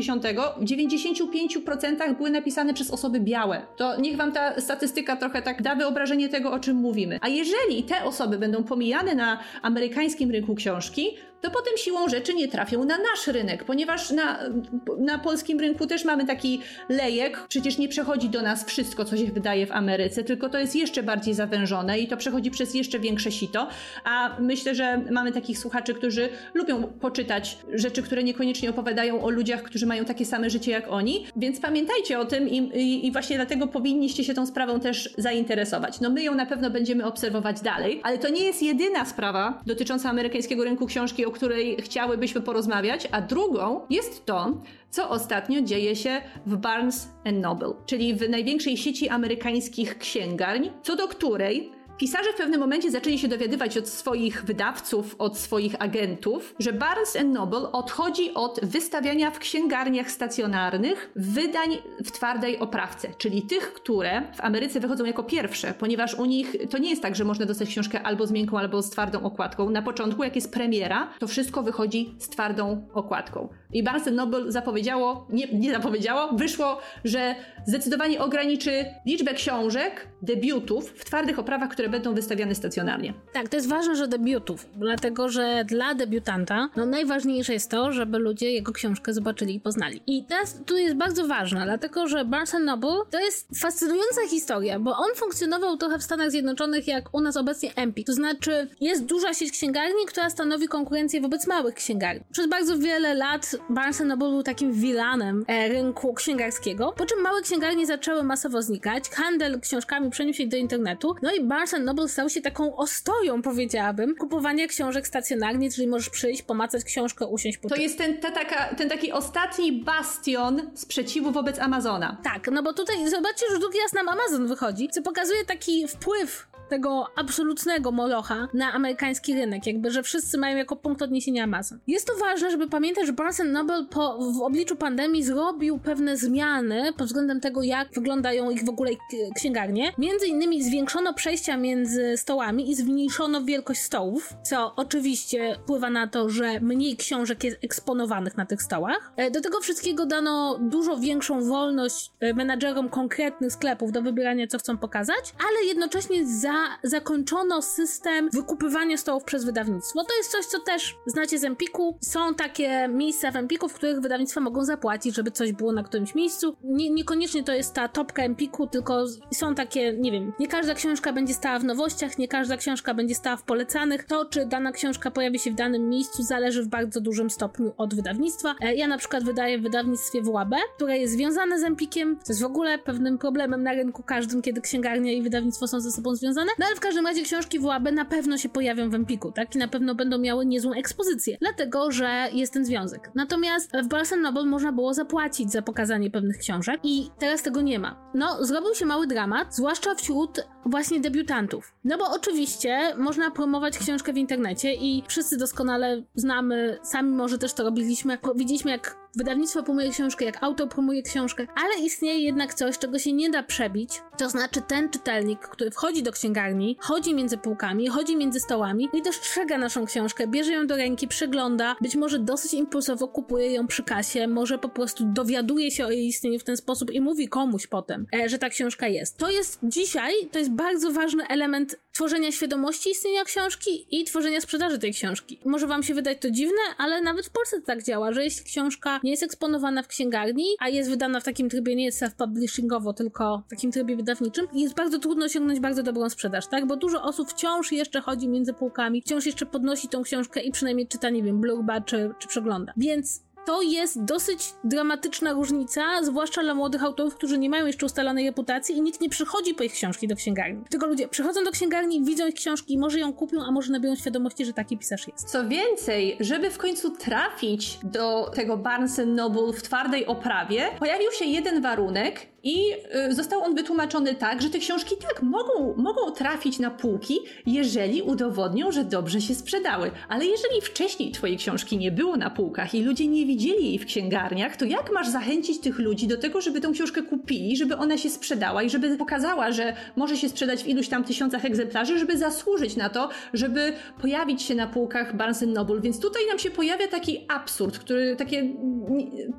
w 95% były napisane przez osoby białe. To niech wam ta statystyka trochę tak da wyobrażenie tego, o czym mówimy. A jeżeli te osoby będą pomijane na amerykańskim rynku książki, to potem siłą rzeczy nie trafią na nasz rynek, ponieważ na, na polskim rynku też mamy taki lejek. Przecież nie przechodzi do nas wszystko, co się wydaje w Ameryce, tylko to jest jeszcze bardziej zawężone i to przechodzi przez jeszcze większe sito. A myślę, że mamy takich słuchaczy, którzy lubią poczytać rzeczy, które niekoniecznie opowiadają o ludziach, którzy mają takie same życie jak oni. Więc pamiętajcie o tym i, i, i właśnie dlatego powinniście się tą sprawą też zainteresować. No my ją na pewno będziemy obserwować dalej, ale to nie jest jedyna sprawa dotycząca amerykańskiego rynku książki, o której chciałybyśmy porozmawiać, a drugą jest to, co ostatnio dzieje się w Barnes Noble, czyli w największej sieci amerykańskich księgarni, co do której Pisarze w pewnym momencie zaczęli się dowiadywać od swoich wydawców, od swoich agentów, że Barnes Noble odchodzi od wystawiania w księgarniach stacjonarnych wydań w twardej oprawce, czyli tych, które w Ameryce wychodzą jako pierwsze, ponieważ u nich to nie jest tak, że można dostać książkę albo z miękką, albo z twardą okładką. Na początku, jak jest premiera, to wszystko wychodzi z twardą okładką. I Barnes Noble zapowiedziało, nie, nie zapowiedziało, wyszło, że zdecydowanie ograniczy liczbę książek, debiutów w twardych oprawach, które będą wystawiane stacjonarnie. Tak, to jest ważne, że debiutów, dlatego że dla debiutanta no, najważniejsze jest to, żeby ludzie jego książkę zobaczyli i poznali. I teraz tu jest bardzo ważne, dlatego że Barnes Noble to jest fascynująca historia, bo on funkcjonował trochę w Stanach Zjednoczonych jak u nas obecnie Empik. To znaczy jest duża sieć księgarni, która stanowi konkurencję wobec małych księgarni. Przez bardzo wiele lat Barnes Noble był takim wilanem e, rynku księgarskiego, po czym małe księgarnie zaczęły masowo znikać, handel książkami przeniósł się do internetu, no i Barnes Noble stał się taką ostoją, powiedziałabym, kupowania książek stacjonarnie, czyli możesz przyjść, pomacać książkę, usiąść po To jest ten, ta, taka, ten taki ostatni bastion sprzeciwu wobec Amazona. Tak, no bo tutaj zobaczcie, że drugi raz nam Amazon wychodzi, co pokazuje taki wpływ tego absolutnego molocha na amerykański rynek, jakby, że wszyscy mają jako punkt odniesienia Amazon. Jest to ważne, żeby pamiętać, że Barnes Noble po, w obliczu pandemii zrobił pewne zmiany pod względem tego, jak wyglądają ich w ogóle księgarnie. Między innymi zwiększono przejścia między stołami i zmniejszono wielkość stołów, co oczywiście wpływa na to, że mniej książek jest eksponowanych na tych stołach. E, do tego wszystkiego dano dużo większą wolność e, menadżerom konkretnych sklepów do wybierania, co chcą pokazać, ale jednocześnie za zakończono system wykupywania stołów przez wydawnictwo. To jest coś, co też znacie z Empiku. Są takie miejsca w Empiku, w których wydawnictwa mogą zapłacić, żeby coś było na którymś miejscu. Nie, niekoniecznie to jest ta topka Empiku, tylko są takie, nie wiem, nie każda książka będzie stała w nowościach, nie każda książka będzie stała w polecanych. To, czy dana książka pojawi się w danym miejscu, zależy w bardzo dużym stopniu od wydawnictwa. E, ja na przykład wydaję w wydawnictwie WAB, które jest związane z Empikiem. To jest w ogóle pewnym problemem na rynku każdym, kiedy księgarnia i wydawnictwo są ze sobą związane no ale w każdym razie książki WAB na pewno się pojawią w Empiku, tak? I na pewno będą miały niezłą ekspozycję, dlatego że jest ten związek. Natomiast w Barnes Noble można było zapłacić za pokazanie pewnych książek i teraz tego nie ma. No, zrobił się mały dramat, zwłaszcza wśród właśnie debiutantów. No bo oczywiście można promować książkę w internecie i wszyscy doskonale znamy, sami może też to robiliśmy, widzieliśmy jak wydawnictwo promuje książkę, jak autor promuje książkę, ale istnieje jednak coś, czego się nie da przebić, to znaczy ten czytelnik, który wchodzi do księgarni, chodzi między półkami, chodzi między stołami i dostrzega naszą książkę, bierze ją do ręki, przegląda, być może dosyć impulsowo kupuje ją przy kasie, może po prostu dowiaduje się o jej istnieniu w ten sposób i mówi komuś potem, e, że ta książka jest. To jest dzisiaj, to jest bardzo ważny element tworzenia świadomości istnienia książki i tworzenia sprzedaży tej książki. Może wam się wydać to dziwne, ale nawet w Polsce tak działa, że jeśli książka nie jest eksponowana w księgarni, a jest wydana w takim trybie nie self-publishingowo, tylko w takim trybie wydawniczym, jest bardzo trudno osiągnąć bardzo dobrą sprzedaż, tak? Bo dużo osób wciąż jeszcze chodzi między półkami, wciąż jeszcze podnosi tą książkę i przynajmniej czyta, nie wiem, blurba czy, czy przegląda. Więc to jest dosyć dramatyczna różnica, zwłaszcza dla młodych autorów, którzy nie mają jeszcze ustalonej reputacji i nikt nie przychodzi po ich książki do księgarni. Tylko ludzie przychodzą do księgarni, widzą ich książki, może ją kupią, a może nabiorą świadomości, że taki pisarz jest. Co więcej, żeby w końcu trafić do tego Barnes Noble w twardej oprawie, pojawił się jeden warunek i y, został on wytłumaczony tak, że te książki tak mogą, mogą trafić na półki, jeżeli udowodnią, że dobrze się sprzedały. Ale jeżeli wcześniej twojej książki nie było na półkach i ludzie nie widzieli jej w księgarniach, to jak masz zachęcić tych ludzi do tego, żeby tę książkę kupili, żeby ona się sprzedała i żeby pokazała, że może się sprzedać w iluś tam tysiącach egzemplarzy, żeby zasłużyć na to, żeby pojawić się na półkach Barnes Noble. Więc tutaj nam się pojawia taki absurd, który takie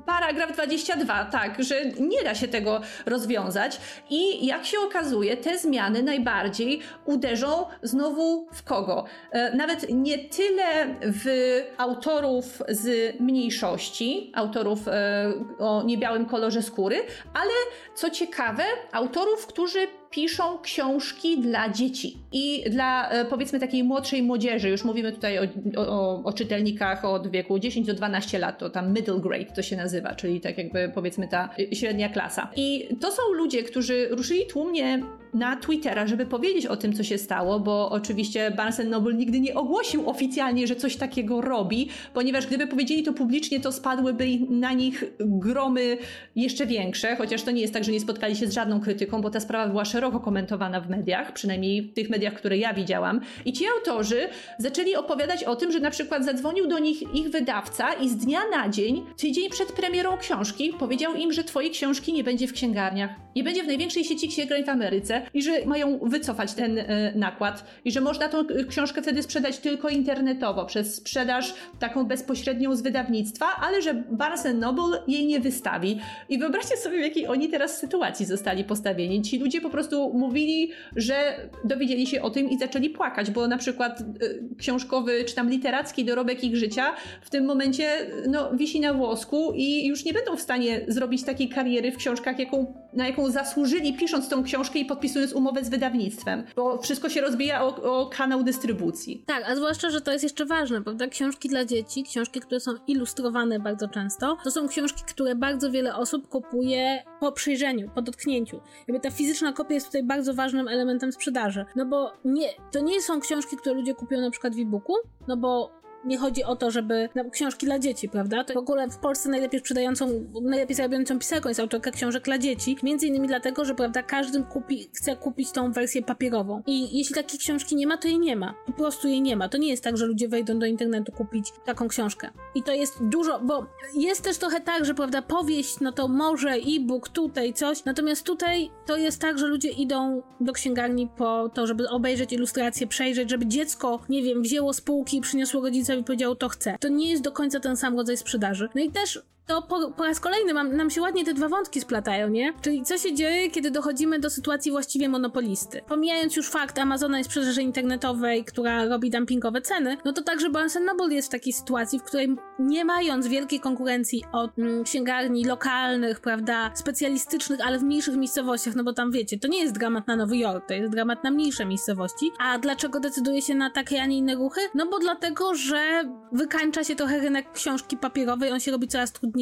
paragraf 22, tak, że nie da się tego rozwiązać i jak się okazuje, te zmiany najbardziej uderzą znowu w kogo? E, nawet nie tyle w autorów z mniejszości, autorów e, o niebiałym kolorze skóry, ale co ciekawe, autorów, którzy piszą książki dla dzieci i dla e, powiedzmy takiej młodszej młodzieży. Już mówimy tutaj o, o, o, czytelnikach od wieku 10 do 12 lat, to tam middle grade to się nazywa, czyli tak jakby powiedzmy ta średnia klasa. I to są ludzie, którzy ruszyli tłumnie na Twittera, żeby powiedzieć o tym, co się stało, bo oczywiście Barnes Noble nigdy nie ogłosił oficjalnie, że coś takiego robi, ponieważ gdyby powiedzieli to publicznie, to spadłyby na nich gromy jeszcze większe, chociaż to nie jest tak, że nie spotkali się z żadną krytyką, bo ta sprawa była szeroko komentowana w mediach, przynajmniej w tych mediach, które ja widziałam. I ci autorzy zaczęli opowiadać o tym, że na przykład zadzwonił do nich ich wydawca i z dnia na dzień, tydzień przed premierą książki, powiedział im, że twojej książki nie będzie w księgarniach. Nie będzie w największej sieci księgarni w Ameryce i że mają wycofać ten y, nakład i że można tą książkę wtedy sprzedać tylko internetowo, przez sprzedaż taką bezpośrednią z wydawnictwa, ale że Barnes Noble jej nie wystawi. I wyobraźcie sobie, w jakiej oni teraz sytuacji zostali postawieni. Ci ludzie po prostu mówili, że dowiedzieli się o tym i zaczęli płakać, bo na przykład y, książkowy czy tam literacki dorobek ich życia w tym momencie no, wisi na włosku i już nie będą w stanie zrobić takiej kariery w książkach, jaką, na jaką zasłużyli pisząc tą książkę i podpisując umowę z wydawnictwem, bo wszystko się rozbija o, o kanał dystrybucji. Tak, a zwłaszcza, że to jest jeszcze ważne, prawda? Książki dla dzieci, książki, które są ilustrowane bardzo często, to są książki, które bardzo wiele osób kupuje po przyjrzeniu, po dotknięciu. Jakby ta fizyczna kopia jest tutaj bardzo ważnym elementem sprzedaży. No bo nie, to nie są książki, które ludzie kupią na przykład w e-booku, no bo nie chodzi o to, żeby no, książki dla dzieci, prawda? To w ogóle w Polsce najlepiej sprzedającą, najlepiej zarabiającą pisarką jest autorka książek dla dzieci. Między innymi dlatego, że prawda, każdy kupi, chce kupić tą wersję papierową. I jeśli takiej książki nie ma, to jej nie ma. Po prostu jej nie ma. To nie jest tak, że ludzie wejdą do internetu kupić taką książkę. I to jest dużo, bo jest też trochę tak, że prawda, powieść, no to może e-book, tutaj coś. Natomiast tutaj to jest tak, że ludzie idą do księgarni po to, żeby obejrzeć ilustrację, przejrzeć, żeby dziecko, nie wiem, wzięło spółki i przyniosło rodzicom i powiedział to chce. To nie jest do końca ten sam rodzaj sprzedaży. No i też to po, po, raz kolejny mam, nam się ładnie te dwa wątki splatają, nie? Czyli co się dzieje, kiedy dochodzimy do sytuacji właściwie monopolisty. Pomijając już fakt Amazona jest sprzedaży internetowej, która robi dumpingowe ceny, no to także Barnes Noble jest w takiej sytuacji, w której nie mając wielkiej konkurencji od mm, księgarni lokalnych, prawda, specjalistycznych, ale w mniejszych miejscowościach, no bo tam wiecie, to nie jest dramat na Nowy Jork, to jest dramat na mniejsze miejscowości. A dlaczego decyduje się na takie, a nie inne ruchy? No bo dlatego, że wykańcza się trochę rynek książki papierowej, on się robi coraz trudniejszy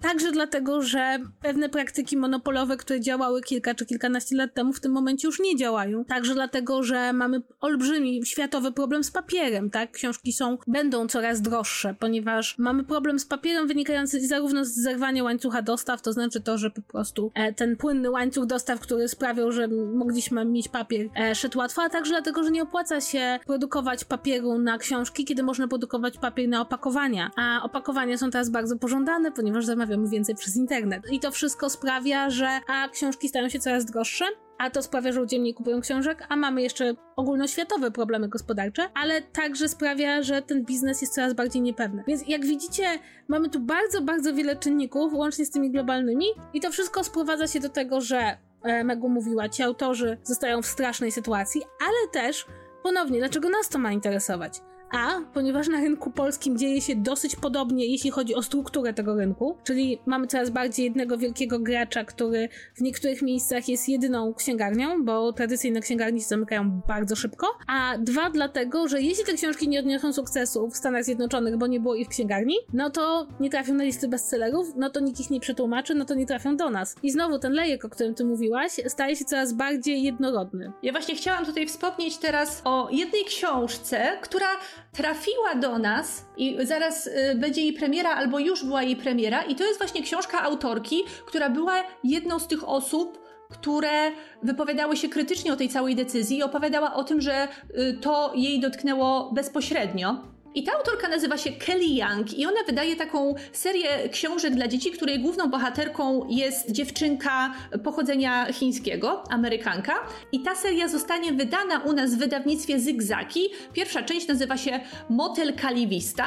Także dlatego, że pewne praktyki monopolowe, które działały kilka czy kilkanaście lat temu, w tym momencie już nie działają. Także dlatego, że mamy olbrzymi światowy problem z papierem, tak? Książki są, będą coraz droższe, ponieważ mamy problem z papierem wynikający zarówno z zerwania łańcucha dostaw, to znaczy to, że po prostu e, ten płynny łańcuch dostaw, który sprawiał, że mogliśmy mieć papier, e, szedł łatwo, a także dlatego, że nie opłaca się produkować papieru na książki, kiedy można produkować papier na opakowania. A opakowania są teraz bardzo pożądane, ponieważ zamawiamy więcej przez internet. I to wszystko sprawia, że a książki stają się coraz droższe, a to sprawia, że ludzie mniej kupują książek, a mamy jeszcze ogólnoświatowe problemy gospodarcze, ale także sprawia, że ten biznes jest coraz bardziej niepewny. Więc jak widzicie, mamy tu bardzo, bardzo wiele czynników, łącznie z tymi globalnymi, i to wszystko sprowadza się do tego, że e, Megu mówiła, ci autorzy zostają w strasznej sytuacji, ale też ponownie, dlaczego nas to ma interesować? A ponieważ na rynku polskim dzieje się dosyć podobnie, jeśli chodzi o strukturę tego rynku, czyli mamy coraz bardziej jednego wielkiego gracza, który w niektórych miejscach jest jedyną księgarnią, bo tradycyjne księgarnie się zamykają bardzo szybko, a dwa dlatego, że jeśli te książki nie odniosą sukcesu w Stanach Zjednoczonych, bo nie było ich w księgarni, no to nie trafią na listy bestsellerów, no to nikt ich nie przetłumaczy, no to nie trafią do nas. I znowu ten lejek, o którym ty mówiłaś, staje się coraz bardziej jednorodny. Ja właśnie chciałam tutaj wspomnieć teraz o jednej książce, która trafiła do nas i zaraz y, będzie jej premiera, albo już była jej premiera, i to jest właśnie książka autorki, która była jedną z tych osób, które wypowiadały się krytycznie o tej całej decyzji i opowiadała o tym, że y, to jej dotknęło bezpośrednio. I ta autorka nazywa się Kelly Young i ona wydaje taką serię książek dla dzieci, której główną bohaterką jest dziewczynka pochodzenia chińskiego, Amerykanka. I ta seria zostanie wydana u nas w wydawnictwie Zygzaki. Pierwsza część nazywa się Motel Kaliwista.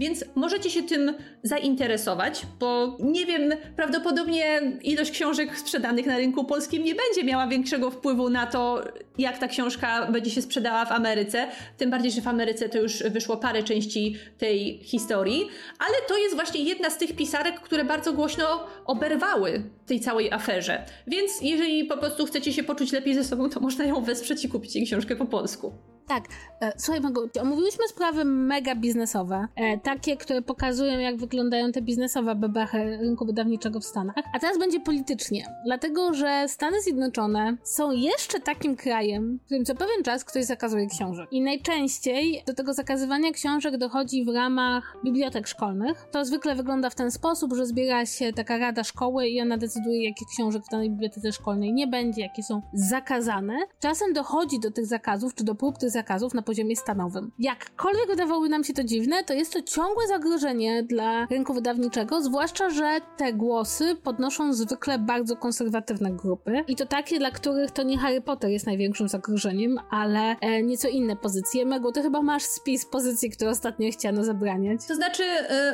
Więc możecie się tym zainteresować, bo nie wiem, prawdopodobnie ilość książek sprzedanych na rynku polskim nie będzie miała większego wpływu na to, jak ta książka będzie się sprzedała w Ameryce. Tym bardziej, że w Ameryce to już wyszło parę części tej historii, ale to jest właśnie jedna z tych pisarek, które bardzo głośno oberwały tej całej aferze. Więc jeżeli po prostu chcecie się poczuć lepiej ze sobą, to można ją wesprzeć i kupić jej książkę po polsku. Tak, e, słuchaj, Mago, omówiliśmy sprawy mega biznesowe, e, takie, które pokazują, jak wyglądają te biznesowe bebechy rynku wydawniczego w Stanach. A teraz będzie politycznie, dlatego że Stany Zjednoczone są jeszcze takim krajem, w którym co pewien czas ktoś zakazuje książek. I najczęściej do tego zakazywania książek dochodzi w ramach bibliotek szkolnych. To zwykle wygląda w ten sposób, że zbiera się taka rada szkoły i ona decyduje, jakich książek w danej bibliotece szkolnej nie będzie, jakie są zakazane. Czasem dochodzi do tych zakazów, czy do prób tych zakazów na poziomie stanowym. Jakkolwiek wydawałoby nam się to dziwne, to jest to ciągłe zagrożenie dla rynku wydawniczego, zwłaszcza, że te głosy podnoszą zwykle bardzo konserwatywne grupy i to takie, dla których to nie Harry Potter jest największym zagrożeniem, ale e, nieco inne pozycje. Mego, ty chyba masz spis pozycji, które ostatnio chciano zabraniać. To znaczy,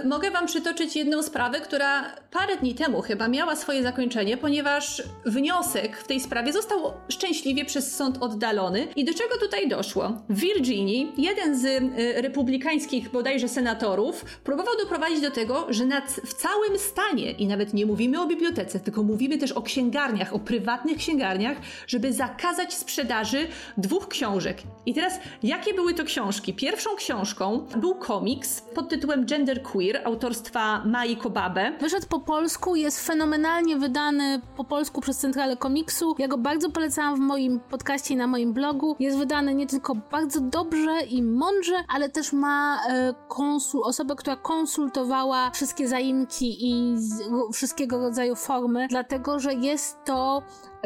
y, mogę wam przytoczyć jedną sprawę, która parę dni temu chyba miała swoje zakończenie, ponieważ wniosek w tej sprawie został szczęśliwie przez sąd oddalony. I do czego tutaj doszło? W Virginii jeden z y, republikańskich bodajże senatorów próbował doprowadzić do tego, że w całym stanie, i nawet nie mówimy o bibliotece, tylko mówimy też o księgarniach, o prywatnych księgarniach, żeby zakazać sprzedaży dwóch książek. I teraz, jakie były to książki? Pierwszą książką był komiks pod tytułem Gender Queer autorstwa Mai Kobabe. Wyszedł po polsku, jest fenomenalnie wydany po polsku przez Centralę Komiksu. Ja go bardzo polecałam w moim podcaście i na moim blogu. Jest wydany nie tylko bardzo dobrze i mądrze, ale też ma e, konsul, osobę, która konsultowała wszystkie zaimki i wszystkiego rodzaju formy, dlatego że jest to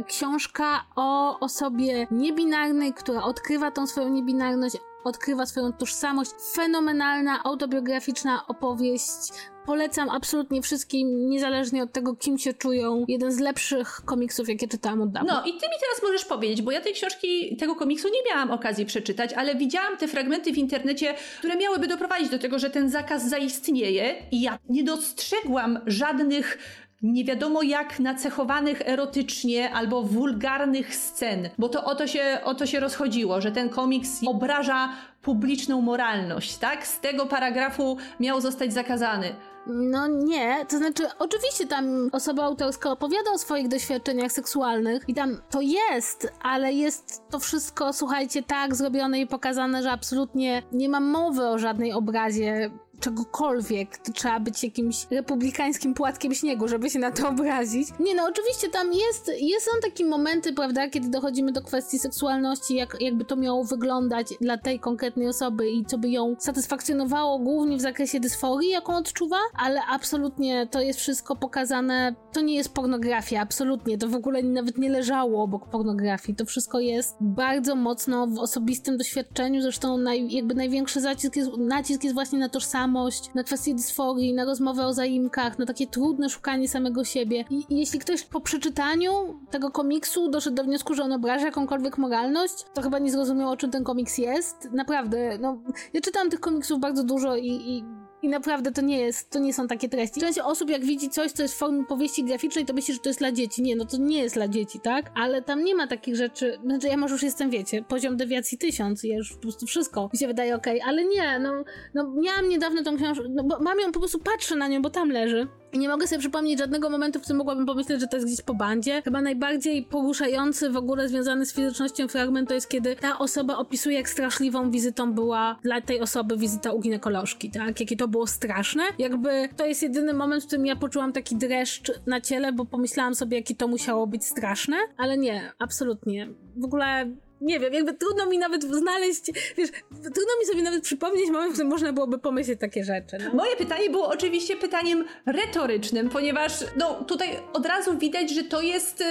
książka o osobie niebinarnej, która odkrywa tą swoją niebinarność, odkrywa swoją tożsamość. Fenomenalna, autobiograficzna opowieść. Polecam absolutnie wszystkim, niezależnie od tego, kim się czują. Jeden z lepszych komiksów, jakie czytałam od dawna. No i ty mi teraz możesz powiedzieć, bo ja tej książki, tego komiksu nie miałam okazji przeczytać, ale widziałam te fragmenty w internecie, które miałyby doprowadzić do tego, że ten zakaz zaistnieje i ja nie dostrzegłam żadnych nie wiadomo jak nacechowanych erotycznie albo wulgarnych scen, bo to o to się, o to się rozchodziło, że ten komiks obraża publiczną moralność, tak? Z tego paragrafu miał zostać zakazany. No nie, to znaczy oczywiście tam osoba autorska opowiada o swoich doświadczeniach seksualnych i tam to jest, ale jest to wszystko, słuchajcie, tak zrobione i pokazane, że absolutnie nie ma mowy o żadnej obrazie czegokolwiek. To trzeba być jakimś republikańskim płatkiem śniegu, żeby się na to obrazić. Nie no, oczywiście tam jest, jest są takie momenty, prawda, kiedy dochodzimy do kwestii seksualności, jak, jakby to miało wyglądać dla tej konkretnej osoby i co by ją satysfakcjonowało głównie w zakresie dysforii, jaką odczuwa, ale absolutnie to jest wszystko pokazane, to nie jest pornografia, absolutnie, to w ogóle nawet nie leżało obok pornografii, to wszystko jest bardzo mocno w osobistym doświadczeniu, zresztą naj, jakby największy nacisk jest, nacisk jest właśnie na tożsamość, na kwestię dysforii, na rozmowę o zaimkach, na takie trudne szukanie samego siebie. I, i jeśli ktoś po przeczytaniu tego komiksu doszedł do wniosku, że on obraża jakąkolwiek moralność, to chyba nie zrozumiał, o czym ten komiks jest. Naprawdę, no, ja czytam tych komiksów bardzo dużo i, i I naprawdę to nie jest, to nie są takie treści. Część osób jak widzi coś, co jest w formie powieści graficznej, to myśli, że to jest dla dzieci. Nie, no to nie jest dla dzieci, tak? Ale tam nie ma takich rzeczy, znaczy ja może już jestem, wiecie, poziom dewiacji tysiąc ja już po prostu wszystko mi się wydaje okej, okay. ale nie, no, no miałam niedawno tą książkę, no bo mam ją, po prostu patrzę na nią, bo tam leży i nie mogę sobie przypomnieć żadnego momentu, w którym mogłabym pomyśleć, że to jest gdzieś po bandzie. Chyba najbardziej poruszający w ogóle związany z fizycznością fragment to jest, kiedy ta osoba opisuje, jak straszliwą wizytą była dla tej osoby wizyta u ginekolożki, tak? Jakie to było straszne. Jakby to jest jedyny moment, w którym ja poczułam taki dreszcz na ciele, bo pomyślałam sobie, jakie to musiało być straszne, ale nie, absolutnie. W ogóle nie wiem, jakby trudno mi nawet znaleźć, wiesz, trudno mi sobie nawet przypomnieć moment, w którym można byłoby pomyśleć takie rzeczy. No. Moje pytanie było oczywiście pytaniem retorycznym, ponieważ no tutaj od razu widać, że to jest y,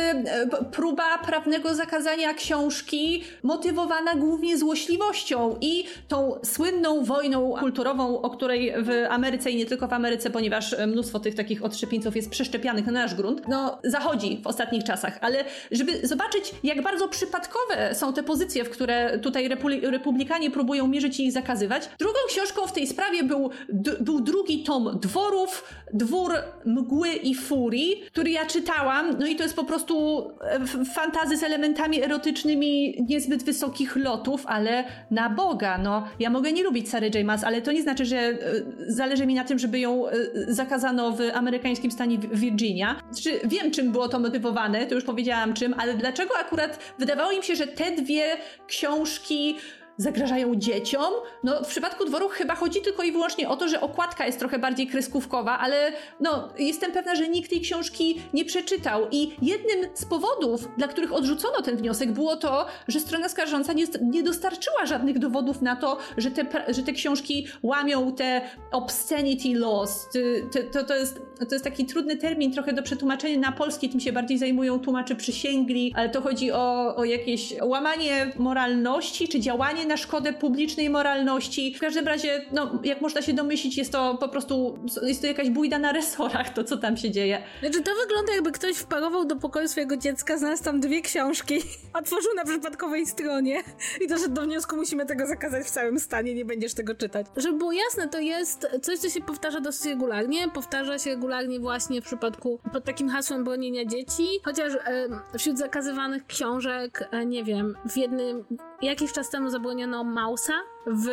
próba prawnego zakazania książki motywowana głównie złośliwością i tą słynną wojną kulturową, o której w Ameryce i nie tylko w Ameryce, ponieważ mnóstwo tych takich odszczepieńców jest przeszczepianych na nasz grunt, no zachodzi w ostatnich czasach, ale żeby zobaczyć, jak bardzo przypadkowe są te te pozycje, w które tutaj republikanie próbują mierzyć i ich zakazywać. Drugą książką w tej sprawie był, był drugi tom Dworów, Dwór Mgły i Furii, który ja czytałam, no i to jest po prostu e, fantazy z elementami erotycznymi niezbyt wysokich lotów, ale na Boga, no. Ja mogę nie lubić Sary J. Maas, ale to nie znaczy, że e, zależy mi na tym, żeby ją e, zakazano w amerykańskim stanie Virginia. Znaczy, wiem, czym było to motywowane, to już powiedziałam czym, ale dlaczego akurat wydawało im się, że te dwie dwie książki zagrażają dzieciom. No, w przypadku dworu chyba chodzi tylko i wyłącznie o to, że okładka jest trochę bardziej kreskówkowa, ale no, jestem pewna, że nikt tej książki nie przeczytał. I jednym z powodów, dla których odrzucono ten wniosek, było to, że strona skarżąca nie, nie dostarczyła żadnych dowodów na to, że te, że te książki łamią te obscenity laws. To, to, to, jest, to jest taki trudny termin trochę do przetłumaczenia na polski, tym się bardziej zajmują tłumacze przysięgli, ale to chodzi o, o jakieś łamanie moralności czy działanie na szkodę publicznej moralności. W każdym razie, no, jak można się domyślić, jest to po prostu, jest to jakaś bójda na resorach, to co tam się dzieje. Znaczy, to wygląda jakby ktoś wparował do pokoju swojego dziecka, znalazł tam dwie książki, otworzył na przypadkowej stronie i doszedł do wniosku, musimy tego zakazać w całym stanie, nie będziesz tego czytać. Żeby było jasne, to jest coś, co się powtarza dosyć regularnie. Powtarza się regularnie właśnie w przypadku pod takim hasłem bronienia dzieci, chociaż wśród zakazywanych książek, e, nie wiem, w jednym, jakiś czas temu zapomniano Mausa w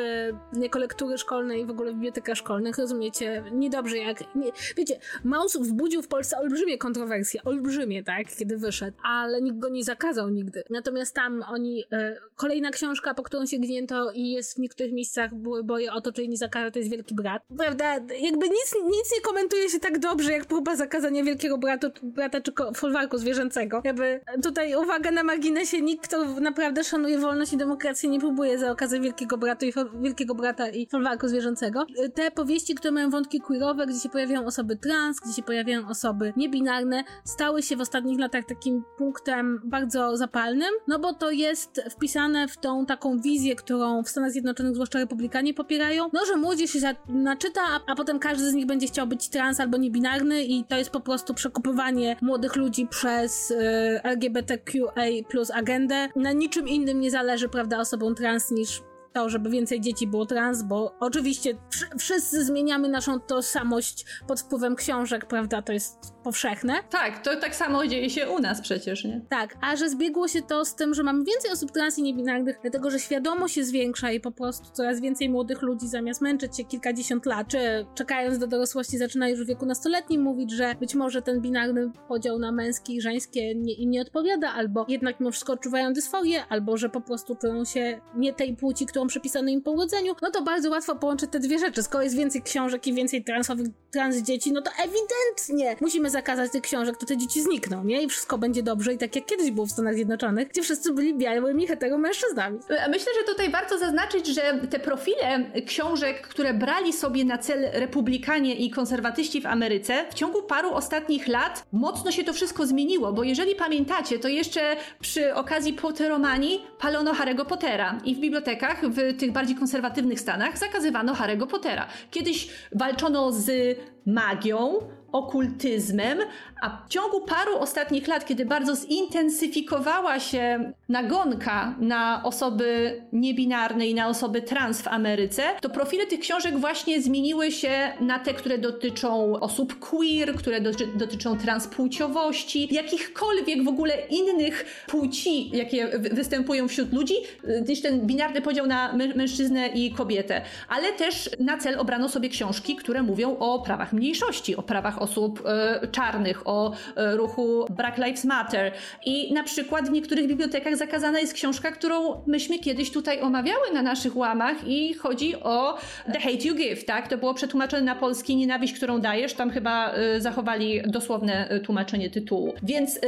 jako lektury szkolnej w ogóle w bibliotekach szkolnych, rozumiecie? Niedobrze jak... Nie, wiecie, Maus wzbudził w Polsce olbrzymie kontrowersje, olbrzymie, tak, kiedy wyszedł, ale nikt go nie zakazał nigdy. Natomiast tam oni... E, kolejna książka, po którą się gnięto i jest w niektórych miejscach były boje o to, czy nie zakazał, to jest Wielki Brat. Prawda? Jakby nic, nic nie komentuje się tak dobrze, jak próba zakazania Wielkiego Bratu, Brata czy folwarku zwierzęcego. Jakby tutaj uwaga na marginesie, nikt, kto naprawdę szanuje wolność i demokrację, nie próbuje zakazać Wielkiego Bratu i Wielkiego Brata i folwarku zwierzęcego. Te powieści, które mają wątki queerowe, gdzie się pojawiają osoby trans, gdzie się pojawiają osoby niebinarne, stały się w ostatnich latach takim punktem bardzo zapalnym, no bo to jest wpisane w tą taką wizję, którą w Stanach Zjednoczonych zwłaszcza republikanie popierają, no że młodzież się naczyta, a, a potem każdy z nich będzie chciał być trans albo niebinarny i to jest po prostu przekupywanie młodych ludzi przez y, LGBTQA agendę. Na niczym innym nie zależy, prawda, osobom trans niż to, żeby więcej dzieci było trans, bo oczywiście wszyscy zmieniamy naszą tożsamość pod wpływem książek, prawda? To jest powszechne. Tak, to tak samo dzieje się u nas przecież, nie? Tak, a że zbiegło się to z tym, że mamy więcej osób trans i niebinarnych, dlatego że świadomość się zwiększa i po prostu coraz więcej młodych ludzi zamiast męczyć się kilkadziesiąt lat, czy czekając do dorosłości zaczyna już w wieku nastoletnim mówić, że być może ten binarny podział na męskie i żeńskie nie, im nie odpowiada, albo jednak mimo wszystko odczuwają dysforię, albo że po prostu czują się nie tej płci, którą przypisano im po urodzeniu, no to bardzo łatwo połączyć te dwie rzeczy. Skoro jest więcej książek i więcej transowych trans dzieci, no to ewidentnie musimy zakazać tych książek, to te dzieci znikną, nie? I wszystko będzie dobrze i tak jak kiedyś było w Stanach Zjednoczonych, gdzie wszyscy byli białymi heteromężczyznami. Myślę, że tutaj warto zaznaczyć, że te profile książek, które brali sobie na cel republikanie i konserwatyści w Ameryce, w ciągu paru ostatnich lat mocno się to wszystko zmieniło, bo jeżeli pamiętacie, to jeszcze przy okazji Potteromanii palono Harry'ego Pottera i w bibliotekach w tych bardziej konserwatywnych stanach zakazywano Harry'ego Pottera. Kiedyś walczono z magią, okultyzmem, a w ciągu paru ostatnich lat, kiedy bardzo zintensyfikowała się nagonka na osoby niebinarne i na osoby trans w Ameryce, to profile tych książek właśnie zmieniły się na te, które dotyczą osób queer, które dotyczą transpłciowości, jakichkolwiek w ogóle innych płci, jakie występują wśród ludzi, gdyż ten binarny podział na mężczyznę i kobietę. Ale też na cel obrano sobie książki, które mówią o prawach mniejszości, o prawach osób e, czarnych, o e, ruchu Black Lives Matter. I na przykład w niektórych bibliotekach zakazana jest książka, którą myśmy kiedyś tutaj omawiały na naszych łamach i chodzi o The Hate You Give, tak? To było przetłumaczone na polski Nienawiść, którą dajesz. Tam chyba y, zachowali dosłowne tłumaczenie tytułu. Więc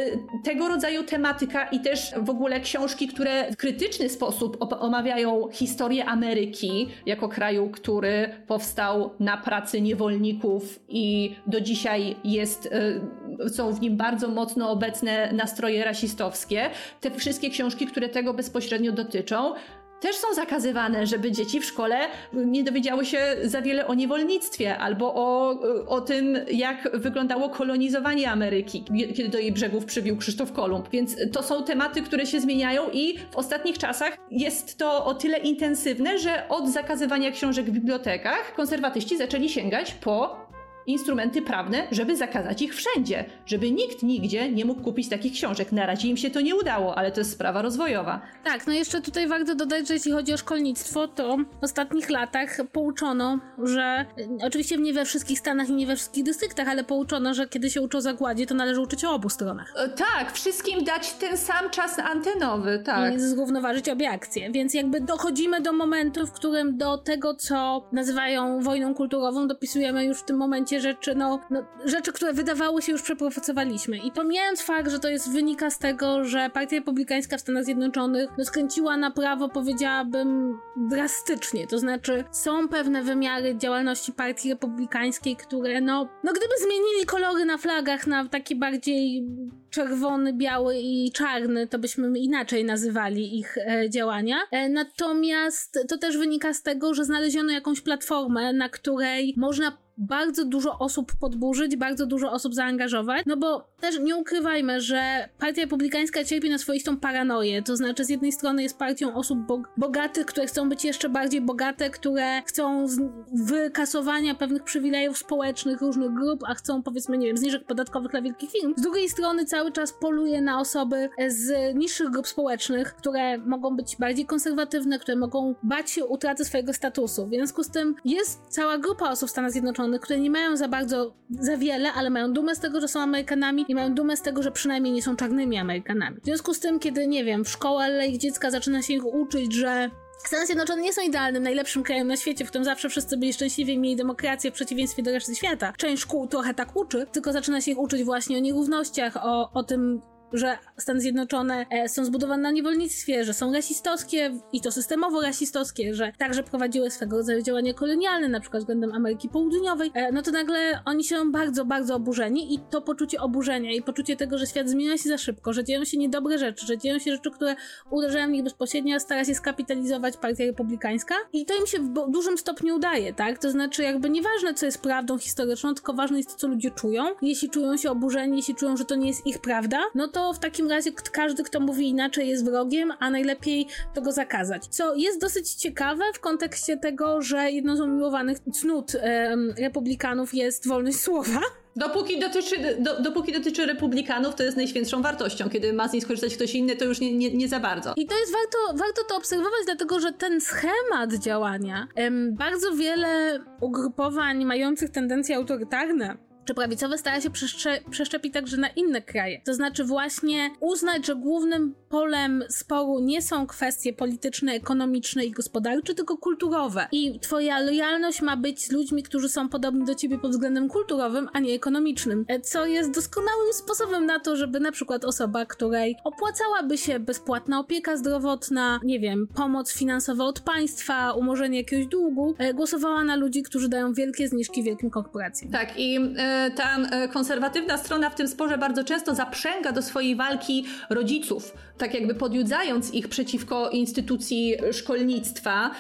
tego rodzaju tematyka i też w ogóle książki, które w krytyczny sposób omawiają historię Ameryki jako kraju, który powstał na pracy niewolników i do dzisiaj jest są w nim bardzo mocno obecne nastroje rasistowskie. Te wszystkie książki, które tego bezpośrednio dotyczą, też są zakazywane, żeby dzieci w szkole nie dowiedziały się za wiele o niewolnictwie albo o, o tym, jak wyglądało kolonizowanie Ameryki, kiedy do jej brzegów przybił Krzysztof Kolumb. Więc to są tematy, które się zmieniają i w ostatnich czasach jest to o tyle intensywne, że od zakazywania książek w bibliotekach konserwatyści zaczęli sięgać po instrumenty prawne, żeby zakazać ich wszędzie, żeby nikt nigdzie nie mógł kupić takich książek. Na razie im się to nie udało, ale to jest sprawa rozwojowa. Tak, no jeszcze tutaj warto dodać, że jeśli chodzi o szkolnictwo, to w ostatnich latach pouczono, że oczywiście nie we wszystkich stanach i nie we wszystkich dystryktach, ale pouczono, że kiedy się uczą zagładzie, to należy uczyć o obu stronach. E, tak, wszystkim dać ten sam czas antenowy, tak. I zrównoważyć obie akcje. Więc jakby dochodzimy do momentu, w którym do tego, co nazywają wojną kulturową, dopisujemy już w tym momencie rzeczy, no, no, rzeczy, które wydawało się już przeprofocowaliśmy. I pomijając fakt, że to jest wynika z tego, że Partia Republikańska w Stanach Zjednoczonych no, skręciła na prawo, powiedziałabym, drastycznie. To znaczy, są pewne wymiary działalności Partii Republikańskiej, które, no, no gdyby zmienili kolory na flagach na taki bardziej czerwony, biały i czarny, to byśmy inaczej nazywali ich e, działania. E, natomiast to też wynika z tego, że znaleziono jakąś platformę, na której można bardzo dużo osób podburzyć, bardzo dużo osób zaangażować, no bo też nie ukrywajmy, że Partia Republikańska cierpi na swoistą paranoję, to znaczy z jednej strony jest partią osób bog bogatych, które chcą być jeszcze bardziej bogate, które chcą wykasowania pewnych przywilejów społecznych różnych grup, a chcą powiedzmy, nie wiem, zniżek podatkowych dla wielkich firm. Z drugiej strony cały czas poluje na osoby z niższych grup społecznych, które mogą być bardziej konserwatywne, które mogą bać się utraty swojego statusu. W związku z tym jest cała grupa osób w Stanach Zjednoczonych, które nie mają za bardzo, za wiele, ale mają dumę z tego, że są Amerykanami i mają dumę z tego, że przynajmniej nie są czarnymi Amerykanami. W związku z tym, kiedy, nie wiem, w szkole ich dziecka zaczyna się ich uczyć, że Stany Zjednoczone nie są idealnym, najlepszym krajem na świecie, w którym zawsze wszyscy byli szczęśliwi i mieli demokrację w przeciwieństwie do reszty świata. Część szkół trochę tak uczy, tylko zaczyna się ich uczyć właśnie o nierównościach, o, o tym, że Stany Zjednoczone e, są zbudowane na niewolnictwie, że są rasistowskie i to systemowo rasistowskie, że także prowadziły swego rodzaju działania kolonialne, na przykład względem Ameryki Południowej, e, no to nagle oni się bardzo, bardzo oburzeni i to poczucie oburzenia i poczucie tego, że świat zmienia się za szybko, że dzieją się niedobre rzeczy, że dzieją się rzeczy, które uderzają w nich bezpośrednio, stara się skapitalizować Partia Republikańska i to im się w dużym stopniu udaje, tak? To znaczy jakby nieważne, co jest prawdą historyczną, tylko ważne jest to, co ludzie czują. Jeśli czują się oburzeni, jeśli czują, że to nie jest ich prawda, no to to w takim razie każdy, kto mówi inaczej, jest wrogiem, a najlepiej to go zakazać. Co jest dosyć ciekawe w kontekście tego, że jedną z umiłowanych cnót republikanów jest wolność słowa. Dopóki dotyczy, do, dopóki dotyczy republikanów, to jest najświętszą wartością. Kiedy ma z niej skorzystać ktoś inny, to już nie, nie, nie za bardzo. I to jest warto, warto to obserwować, dlatego że ten schemat działania, em, bardzo wiele ugrupowań mających tendencje autorytarne, czy prawicowe stara się przeszcze przeszczepić także na inne kraje. To znaczy właśnie uznać, że głównym polem sporu nie są kwestie polityczne, ekonomiczne i gospodarcze, tylko kulturowe. I twoja lojalność ma być z ludźmi, którzy są podobni do ciebie pod względem kulturowym, a nie ekonomicznym. E, co jest doskonałym sposobem na to, żeby na przykład osoba, której opłacałaby się bezpłatna opieka zdrowotna, nie wiem, pomoc finansowa od państwa, umorzenie jakiegoś długu, e, głosowała na ludzi, którzy dają wielkie zniżki wielkim korporacjom. Tak, i y ta konserwatywna strona w tym sporze bardzo często zaprzęga do swojej walki rodziców, tak jakby podjudzając ich przeciwko instytucji szkolnictwa,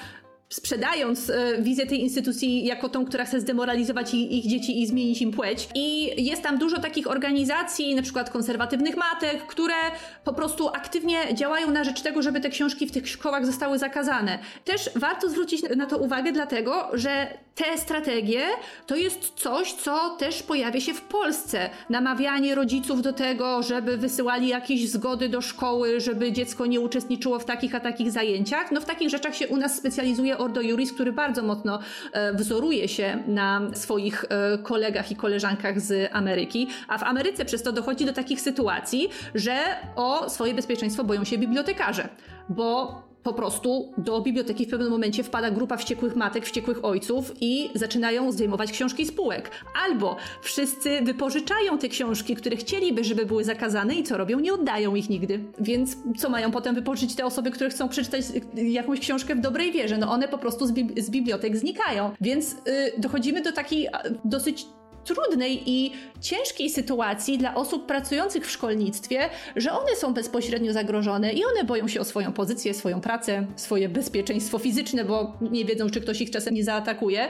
sprzedając e, wizję tej instytucji jako tą, która chce zdemoralizować ich dzieci i zmienić im płeć. I jest tam dużo takich organizacji, na przykład konserwatywnych matek, które po prostu aktywnie działają na rzecz tego, żeby te książki w tych szkołach zostały zakazane. Też warto zwrócić na to uwagę, dlatego że te strategie to jest coś, co też pojawia się w Polsce. Namawianie rodziców do tego, żeby wysyłali jakieś zgody do szkoły, żeby dziecko nie uczestniczyło w takich a takich zajęciach. No w takich rzeczach się u nas specjalizuje Ordo Juris, który bardzo mocno e, wzoruje się na swoich e, kolegach i koleżankach z Ameryki, a w Ameryce przez to dochodzi do takich sytuacji, że o swoje bezpieczeństwo boją się bibliotekarze, bo po prostu do biblioteki w pewnym momencie wpada grupa wściekłych matek, wściekłych ojców i zaczynają zdejmować książki z półek. Albo wszyscy wypożyczają te książki, które chcieliby, żeby były zakazane i co robią? Nie oddają ich nigdy. Więc co mają potem wypożyczyć te osoby, które chcą przeczytać jakąś książkę w dobrej wierze? No one po prostu z, z bibliotek znikają. Więc yy, dochodzimy do takiej dosyć trudnej i ciężkiej sytuacji dla osób pracujących w szkolnictwie, że one są bezpośrednio zagrożone i one boją się o swoją pozycję, swoją pracę, swoje bezpieczeństwo fizyczne, bo nie wiedzą, czy ktoś ich czasem nie zaatakuje.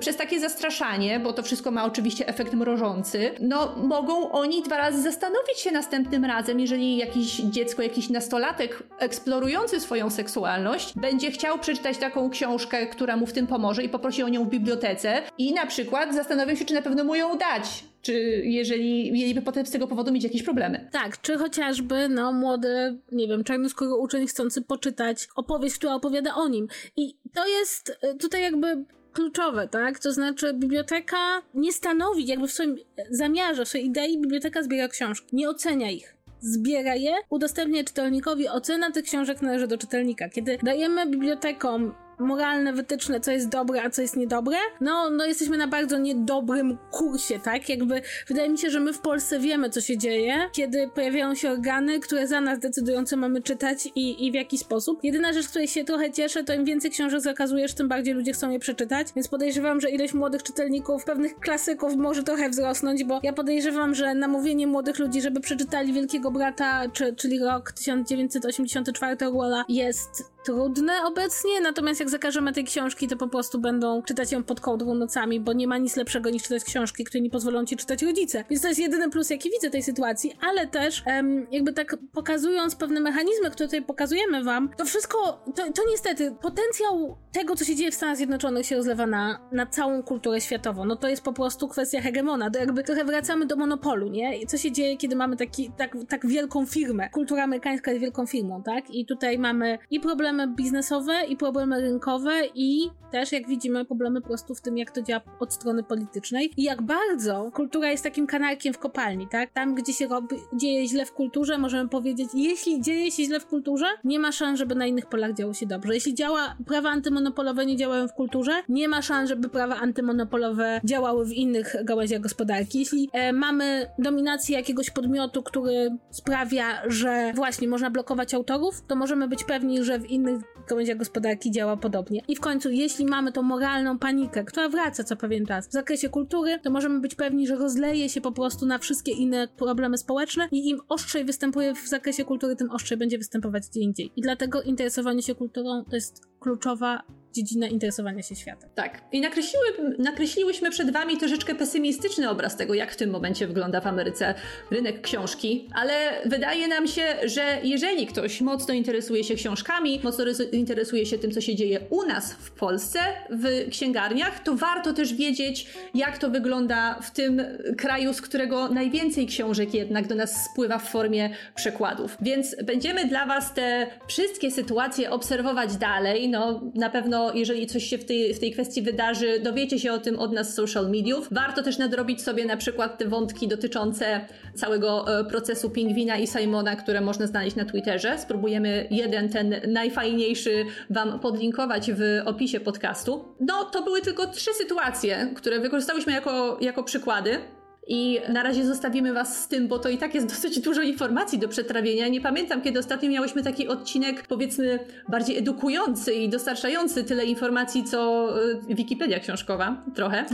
Przez takie zastraszanie, bo to wszystko ma oczywiście efekt mrożący, no mogą oni dwa razy zastanowić się następnym razem, jeżeli jakieś dziecko, jakiś nastolatek eksplorujący swoją seksualność będzie chciał przeczytać taką książkę, która mu w tym pomoże i poprosi o nią w bibliotece i na przykład zastanowią się, czy na pewno mu ją dać czy jeżeli mieliby potem z tego powodu mieć jakieś problemy. Tak, czy chociażby no, młody, nie wiem, czarnoskóry uczeń chcący poczytać opowieść, która opowiada o nim. I to jest y, tutaj jakby kluczowe, tak? To znaczy biblioteka nie stanowi, jakby w swoim zamiarze, w swojej idei biblioteka zbiera książki, nie ocenia ich zbiera je, udostępnia czytelnikowi, ocena tych książek należy do czytelnika. Kiedy dajemy bibliotekom moralne wytyczne, co jest dobre, a co jest niedobre, no, no jesteśmy na bardzo niedobrym kursie, tak? Jakby wydaje mi się, że my w Polsce wiemy, co się dzieje, kiedy pojawiają się organy, które za nas decydują, co mamy czytać i, i w jaki sposób. Jedyna rzecz, której się trochę cieszę, to im więcej książek zakazujesz, tym bardziej ludzie chcą je przeczytać, więc podejrzewam, że ilość młodych czytelników, pewnych klasyków może trochę wzrosnąć, bo ja podejrzewam, że namówienie młodych ludzi, żeby przeczytali Wielkiego Brata, czy, czyli rok 1984 Orwella jest trudne obecnie, natomiast jak zakażemy tej książki, to po prostu będą czytać ją pod kołdrą nocami, bo nie ma nic lepszego niż czytać książki, które nie pozwolą ci czytać rodzice. Więc to jest jedyny plus, jaki widzę tej sytuacji, ale też um, jakby tak pokazując pewne mechanizmy, które tutaj pokazujemy wam, to wszystko, to, to niestety potencjał tego, co się dzieje w Stanach Zjednoczonych się rozlewa na, na całą kulturę światową. No to jest po prostu kwestia hegemona. To jakby trochę wracamy do monopolu, nie? I co się dzieje, kiedy mamy taki, tak, tak wielką firmę? Kultura amerykańska jest wielką firmą, tak? I tutaj mamy i problemy biznesowe, i problemy rynkowe, i też, jak widzimy, problemy po prostu w tym, jak to działa od strony politycznej i jak bardzo kultura jest takim kanarkiem w kopalni, tak? Tam, gdzie się robi, dzieje źle w kulturze, możemy powiedzieć, jeśli dzieje się źle w kulturze, nie ma szans, żeby na innych polach działo się dobrze. Jeśli działa prawa antymonialne, monopolowe nie działają w kulturze, nie ma szans, żeby prawa antymonopolowe działały w innych gałęziach gospodarki. Jeśli e, mamy dominację jakiegoś podmiotu, który sprawia, że właśnie można blokować autorów, to możemy być pewni, że w innych gałęziach gospodarki działa podobnie. I w końcu, jeśli mamy tą moralną panikę, która wraca co pewien czas w zakresie kultury, to możemy być pewni, że rozleje się po prostu na wszystkie inne problemy społeczne i im ostrzej występuje w zakresie kultury, tym ostrzej będzie występować gdzie indziej. I dlatego interesowanie się kulturą to jest kluczowa dziedzina interesowania się światem. Tak. I nakreśliły, nakreśliłyśmy przed Wami troszeczkę pesymistyczny obraz tego, jak w tym momencie wygląda w Ameryce rynek książki, ale wydaje nam się, że jeżeli ktoś mocno interesuje się książkami, mocno interesuje się tym, co się dzieje u nas w Polsce, w księgarniach, to warto też wiedzieć, jak to wygląda w tym kraju, z którego najwięcej książek jednak do nas spływa w formie przekładów. Więc będziemy dla Was te wszystkie sytuacje obserwować dalej. No, na pewno jeżeli coś się w tej, w tej kwestii wydarzy, dowiecie się o tym od nas z social mediów. Warto też nadrobić sobie na przykład te wątki dotyczące całego e, procesu Pingwina i Simona, które można znaleźć na Twitterze. Spróbujemy jeden, ten najfajniejszy Wam podlinkować w opisie podcastu. No, to były tylko trzy sytuacje, które wykorzystałyśmy jako, jako przykłady. I na razie zostawimy Was z tym, bo to i tak jest dosyć dużo informacji do przetrawienia. Nie pamiętam, kiedy ostatnio miałyśmy taki odcinek, powiedzmy, bardziej edukujący i dostarczający tyle informacji, co y, Wikipedia książkowa, trochę.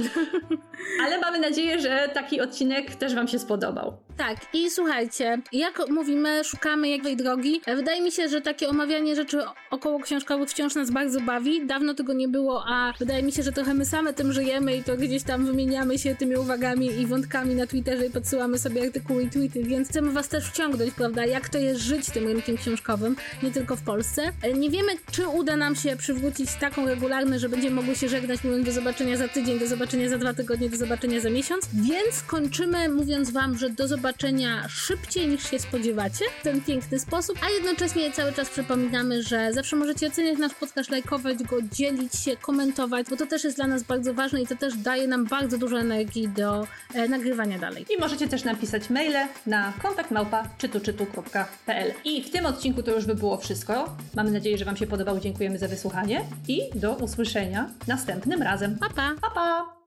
Ale mamy nadzieję, że taki odcinek też Wam się spodobał. Tak, i słuchajcie, jak mówimy, szukamy jakiej drogi. Wydaje mi się, że takie omawianie rzeczy około książkowych wciąż nas bardzo bawi. Dawno tego nie było, a wydaje mi się, że trochę my same tym żyjemy i to gdzieś tam wymieniamy się tymi uwagami i wątkami na Twitterze i podsyłamy sobie artykuły i tweety, więc chcemy was też wciągnąć, prawda, jak to jest żyć tym rynkiem książkowym, nie tylko w Polsce. Nie wiemy, czy uda nam się przywrócić taką regularność, że będziemy mogły się żegnać, mówiąc do zobaczenia za tydzień, do zobaczenia za dwa tygodnie, do zobaczenia za miesiąc, więc kończymy mówiąc wam, że do zobaczenia szybciej niż się spodziewacie w ten piękny sposób, a jednocześnie cały czas przypominamy, że zawsze możecie oceniać nasz podcast, lajkować go, dzielić się, komentować, bo to też jest dla nas bardzo ważne i to też daje nam bardzo dużo energii do e, nagrywania dalej. I możecie też napisać maile na kontaktmałpa czytuczytu.pl. I w tym odcinku to już by było wszystko. Mamy nadzieję, że Wam się podobał. Dziękujemy za wysłuchanie i do usłyszenia następnym razem. Pa, pa! Pa, pa!